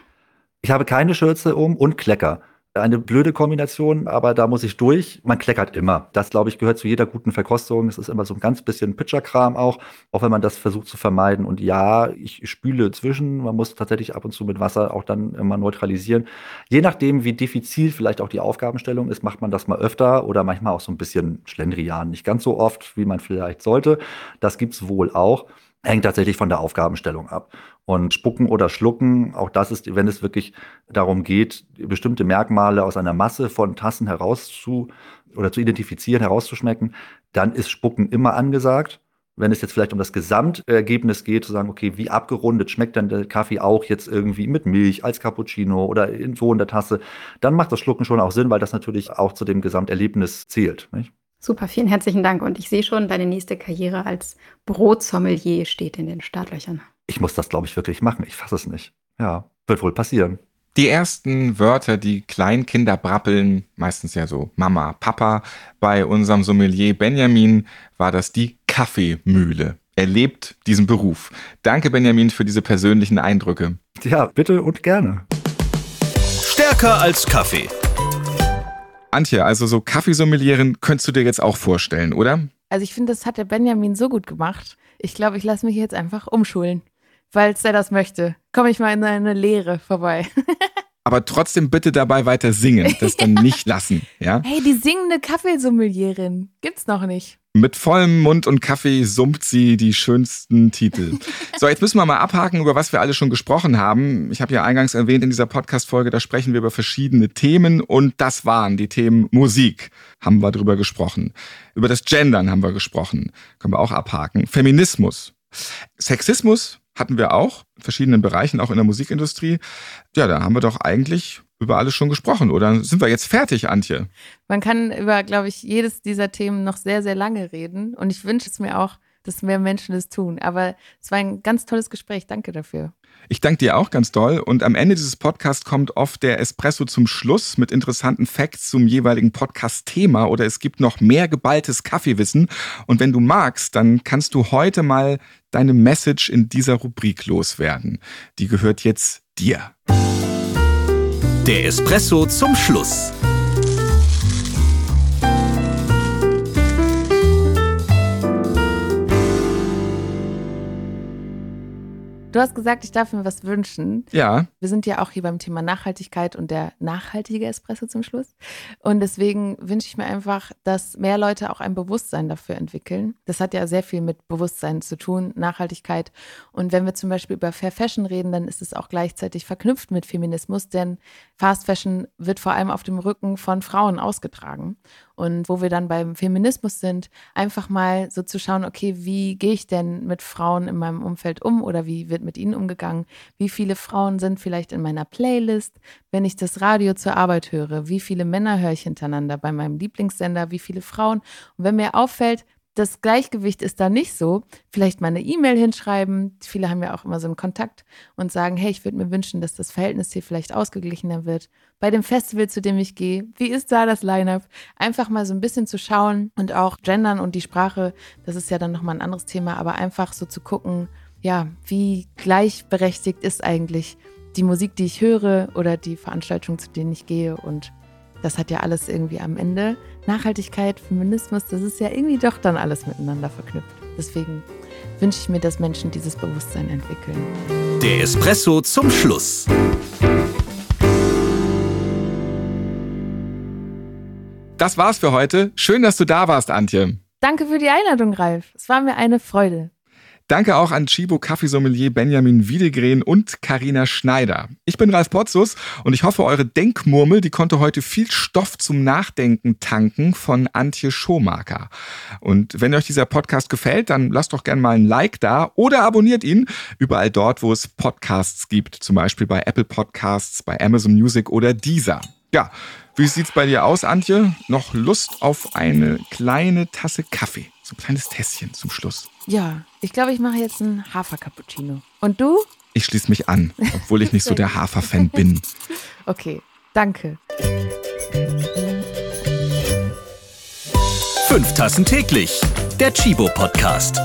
Ich habe keine Schürze um und Klecker eine blöde Kombination, aber da muss ich durch. Man kleckert immer. Das, glaube ich, gehört zu jeder guten Verkostung. Es ist immer so ein ganz bisschen Pitcherkram auch, auch wenn man das versucht zu vermeiden. Und ja, ich spüle zwischen. Man muss tatsächlich ab und zu mit Wasser auch dann immer neutralisieren. Je nachdem, wie diffizil vielleicht auch die Aufgabenstellung ist, macht man das mal öfter oder manchmal auch so ein bisschen Schlendrian. Nicht ganz so oft, wie man vielleicht sollte. Das gibt's wohl auch hängt tatsächlich von der Aufgabenstellung ab. Und spucken oder schlucken, auch das ist, wenn es wirklich darum geht, bestimmte Merkmale aus einer Masse von Tassen herauszu oder zu identifizieren, herauszuschmecken, dann ist Spucken immer angesagt. Wenn es jetzt vielleicht um das Gesamtergebnis geht, zu sagen, okay, wie abgerundet schmeckt dann der Kaffee auch jetzt irgendwie mit Milch als Cappuccino oder in so in der Tasse, dann macht das Schlucken schon auch Sinn, weil das natürlich auch zu dem Gesamterlebnis zählt. Nicht? Super, vielen herzlichen Dank. Und ich sehe schon, deine nächste Karriere als Brotsommelier steht in den Startlöchern. Ich muss das, glaube ich, wirklich machen. Ich fasse es nicht. Ja, wird wohl passieren. Die ersten Wörter, die Kleinkinder brappeln, meistens ja so Mama, Papa, bei unserem Sommelier Benjamin war das die Kaffeemühle. Er lebt diesen Beruf. Danke, Benjamin, für diese persönlichen Eindrücke. Ja, bitte und gerne. Stärker als Kaffee Antje, also so Kaffeesommelieren könntest du dir jetzt auch vorstellen, oder? Also ich finde, das hat der Benjamin so gut gemacht. Ich glaube, ich lasse mich jetzt einfach umschulen, weil er das möchte. Komme ich mal in eine Lehre vorbei. aber trotzdem bitte dabei weiter singen, das dann nicht lassen, ja? Hey, die singende Kaffeesommelierin gibt's noch nicht. Mit vollem Mund und Kaffee summt sie die schönsten Titel. So, jetzt müssen wir mal abhaken, über was wir alle schon gesprochen haben. Ich habe ja eingangs erwähnt in dieser Podcast-Folge, da sprechen wir über verschiedene Themen und das waren die Themen Musik, haben wir drüber gesprochen. Über das Gendern haben wir gesprochen, können wir auch abhaken. Feminismus, Sexismus hatten wir auch, in verschiedenen Bereichen, auch in der Musikindustrie. Ja, da haben wir doch eigentlich über alles schon gesprochen, oder sind wir jetzt fertig, Antje? Man kann über, glaube ich, jedes dieser Themen noch sehr, sehr lange reden. Und ich wünsche es mir auch, dass mehr Menschen das tun. Aber es war ein ganz tolles Gespräch. Danke dafür. Ich danke dir auch ganz doll. Und am Ende dieses Podcasts kommt oft der Espresso zum Schluss mit interessanten Facts zum jeweiligen Podcast-Thema oder es gibt noch mehr geballtes Kaffeewissen. Und wenn du magst, dann kannst du heute mal deine Message in dieser Rubrik loswerden. Die gehört jetzt dir. Der Espresso zum Schluss. Du hast gesagt, ich darf mir was wünschen. Ja. Wir sind ja auch hier beim Thema Nachhaltigkeit und der nachhaltige Espresso zum Schluss. Und deswegen wünsche ich mir einfach, dass mehr Leute auch ein Bewusstsein dafür entwickeln. Das hat ja sehr viel mit Bewusstsein zu tun, Nachhaltigkeit. Und wenn wir zum Beispiel über Fair Fashion reden, dann ist es auch gleichzeitig verknüpft mit Feminismus, denn Fast Fashion wird vor allem auf dem Rücken von Frauen ausgetragen. Und wo wir dann beim Feminismus sind, einfach mal so zu schauen, okay, wie gehe ich denn mit Frauen in meinem Umfeld um oder wie wird mit ihnen umgegangen? Wie viele Frauen sind vielleicht in meiner Playlist, wenn ich das Radio zur Arbeit höre? Wie viele Männer höre ich hintereinander bei meinem Lieblingssender? Wie viele Frauen? Und wenn mir auffällt, das Gleichgewicht ist da nicht so. Vielleicht mal eine E-Mail hinschreiben. Viele haben ja auch immer so einen Kontakt und sagen, hey, ich würde mir wünschen, dass das Verhältnis hier vielleicht ausgeglichener wird. Bei dem Festival, zu dem ich gehe, wie ist da das Line-up? Einfach mal so ein bisschen zu schauen und auch gendern und die Sprache, das ist ja dann nochmal ein anderes Thema, aber einfach so zu gucken, ja, wie gleichberechtigt ist eigentlich die Musik, die ich höre oder die Veranstaltung, zu denen ich gehe und das hat ja alles irgendwie am Ende. Nachhaltigkeit, Feminismus, das ist ja irgendwie doch dann alles miteinander verknüpft. Deswegen wünsche ich mir, dass Menschen dieses Bewusstsein entwickeln. Der Espresso zum Schluss. Das war's für heute. Schön, dass du da warst, Antje. Danke für die Einladung, Ralf. Es war mir eine Freude. Danke auch an Chibo Kaffeesommelier Benjamin Wiedegren und Karina Schneider. Ich bin Ralf Potzus und ich hoffe, eure Denkmurmel, die konnte heute viel Stoff zum Nachdenken tanken von Antje Schomaker. Und wenn euch dieser Podcast gefällt, dann lasst doch gerne mal ein Like da oder abonniert ihn überall dort, wo es Podcasts gibt, zum Beispiel bei Apple Podcasts, bei Amazon Music oder Deezer. Ja, wie sieht's bei dir aus, Antje? Noch Lust auf eine kleine Tasse Kaffee? So ein kleines Tässchen zum Schluss. Ja, ich glaube, ich mache jetzt einen Hafer-Cappuccino. Und du? Ich schließe mich an, obwohl ich nicht so der Hafer-Fan bin. Okay, danke. Fünf Tassen täglich. Der Chibo Podcast.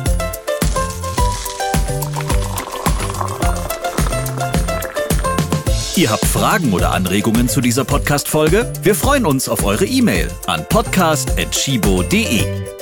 Ihr habt Fragen oder Anregungen zu dieser Podcast-Folge? Wir freuen uns auf eure E-Mail an podcast.chibo.de.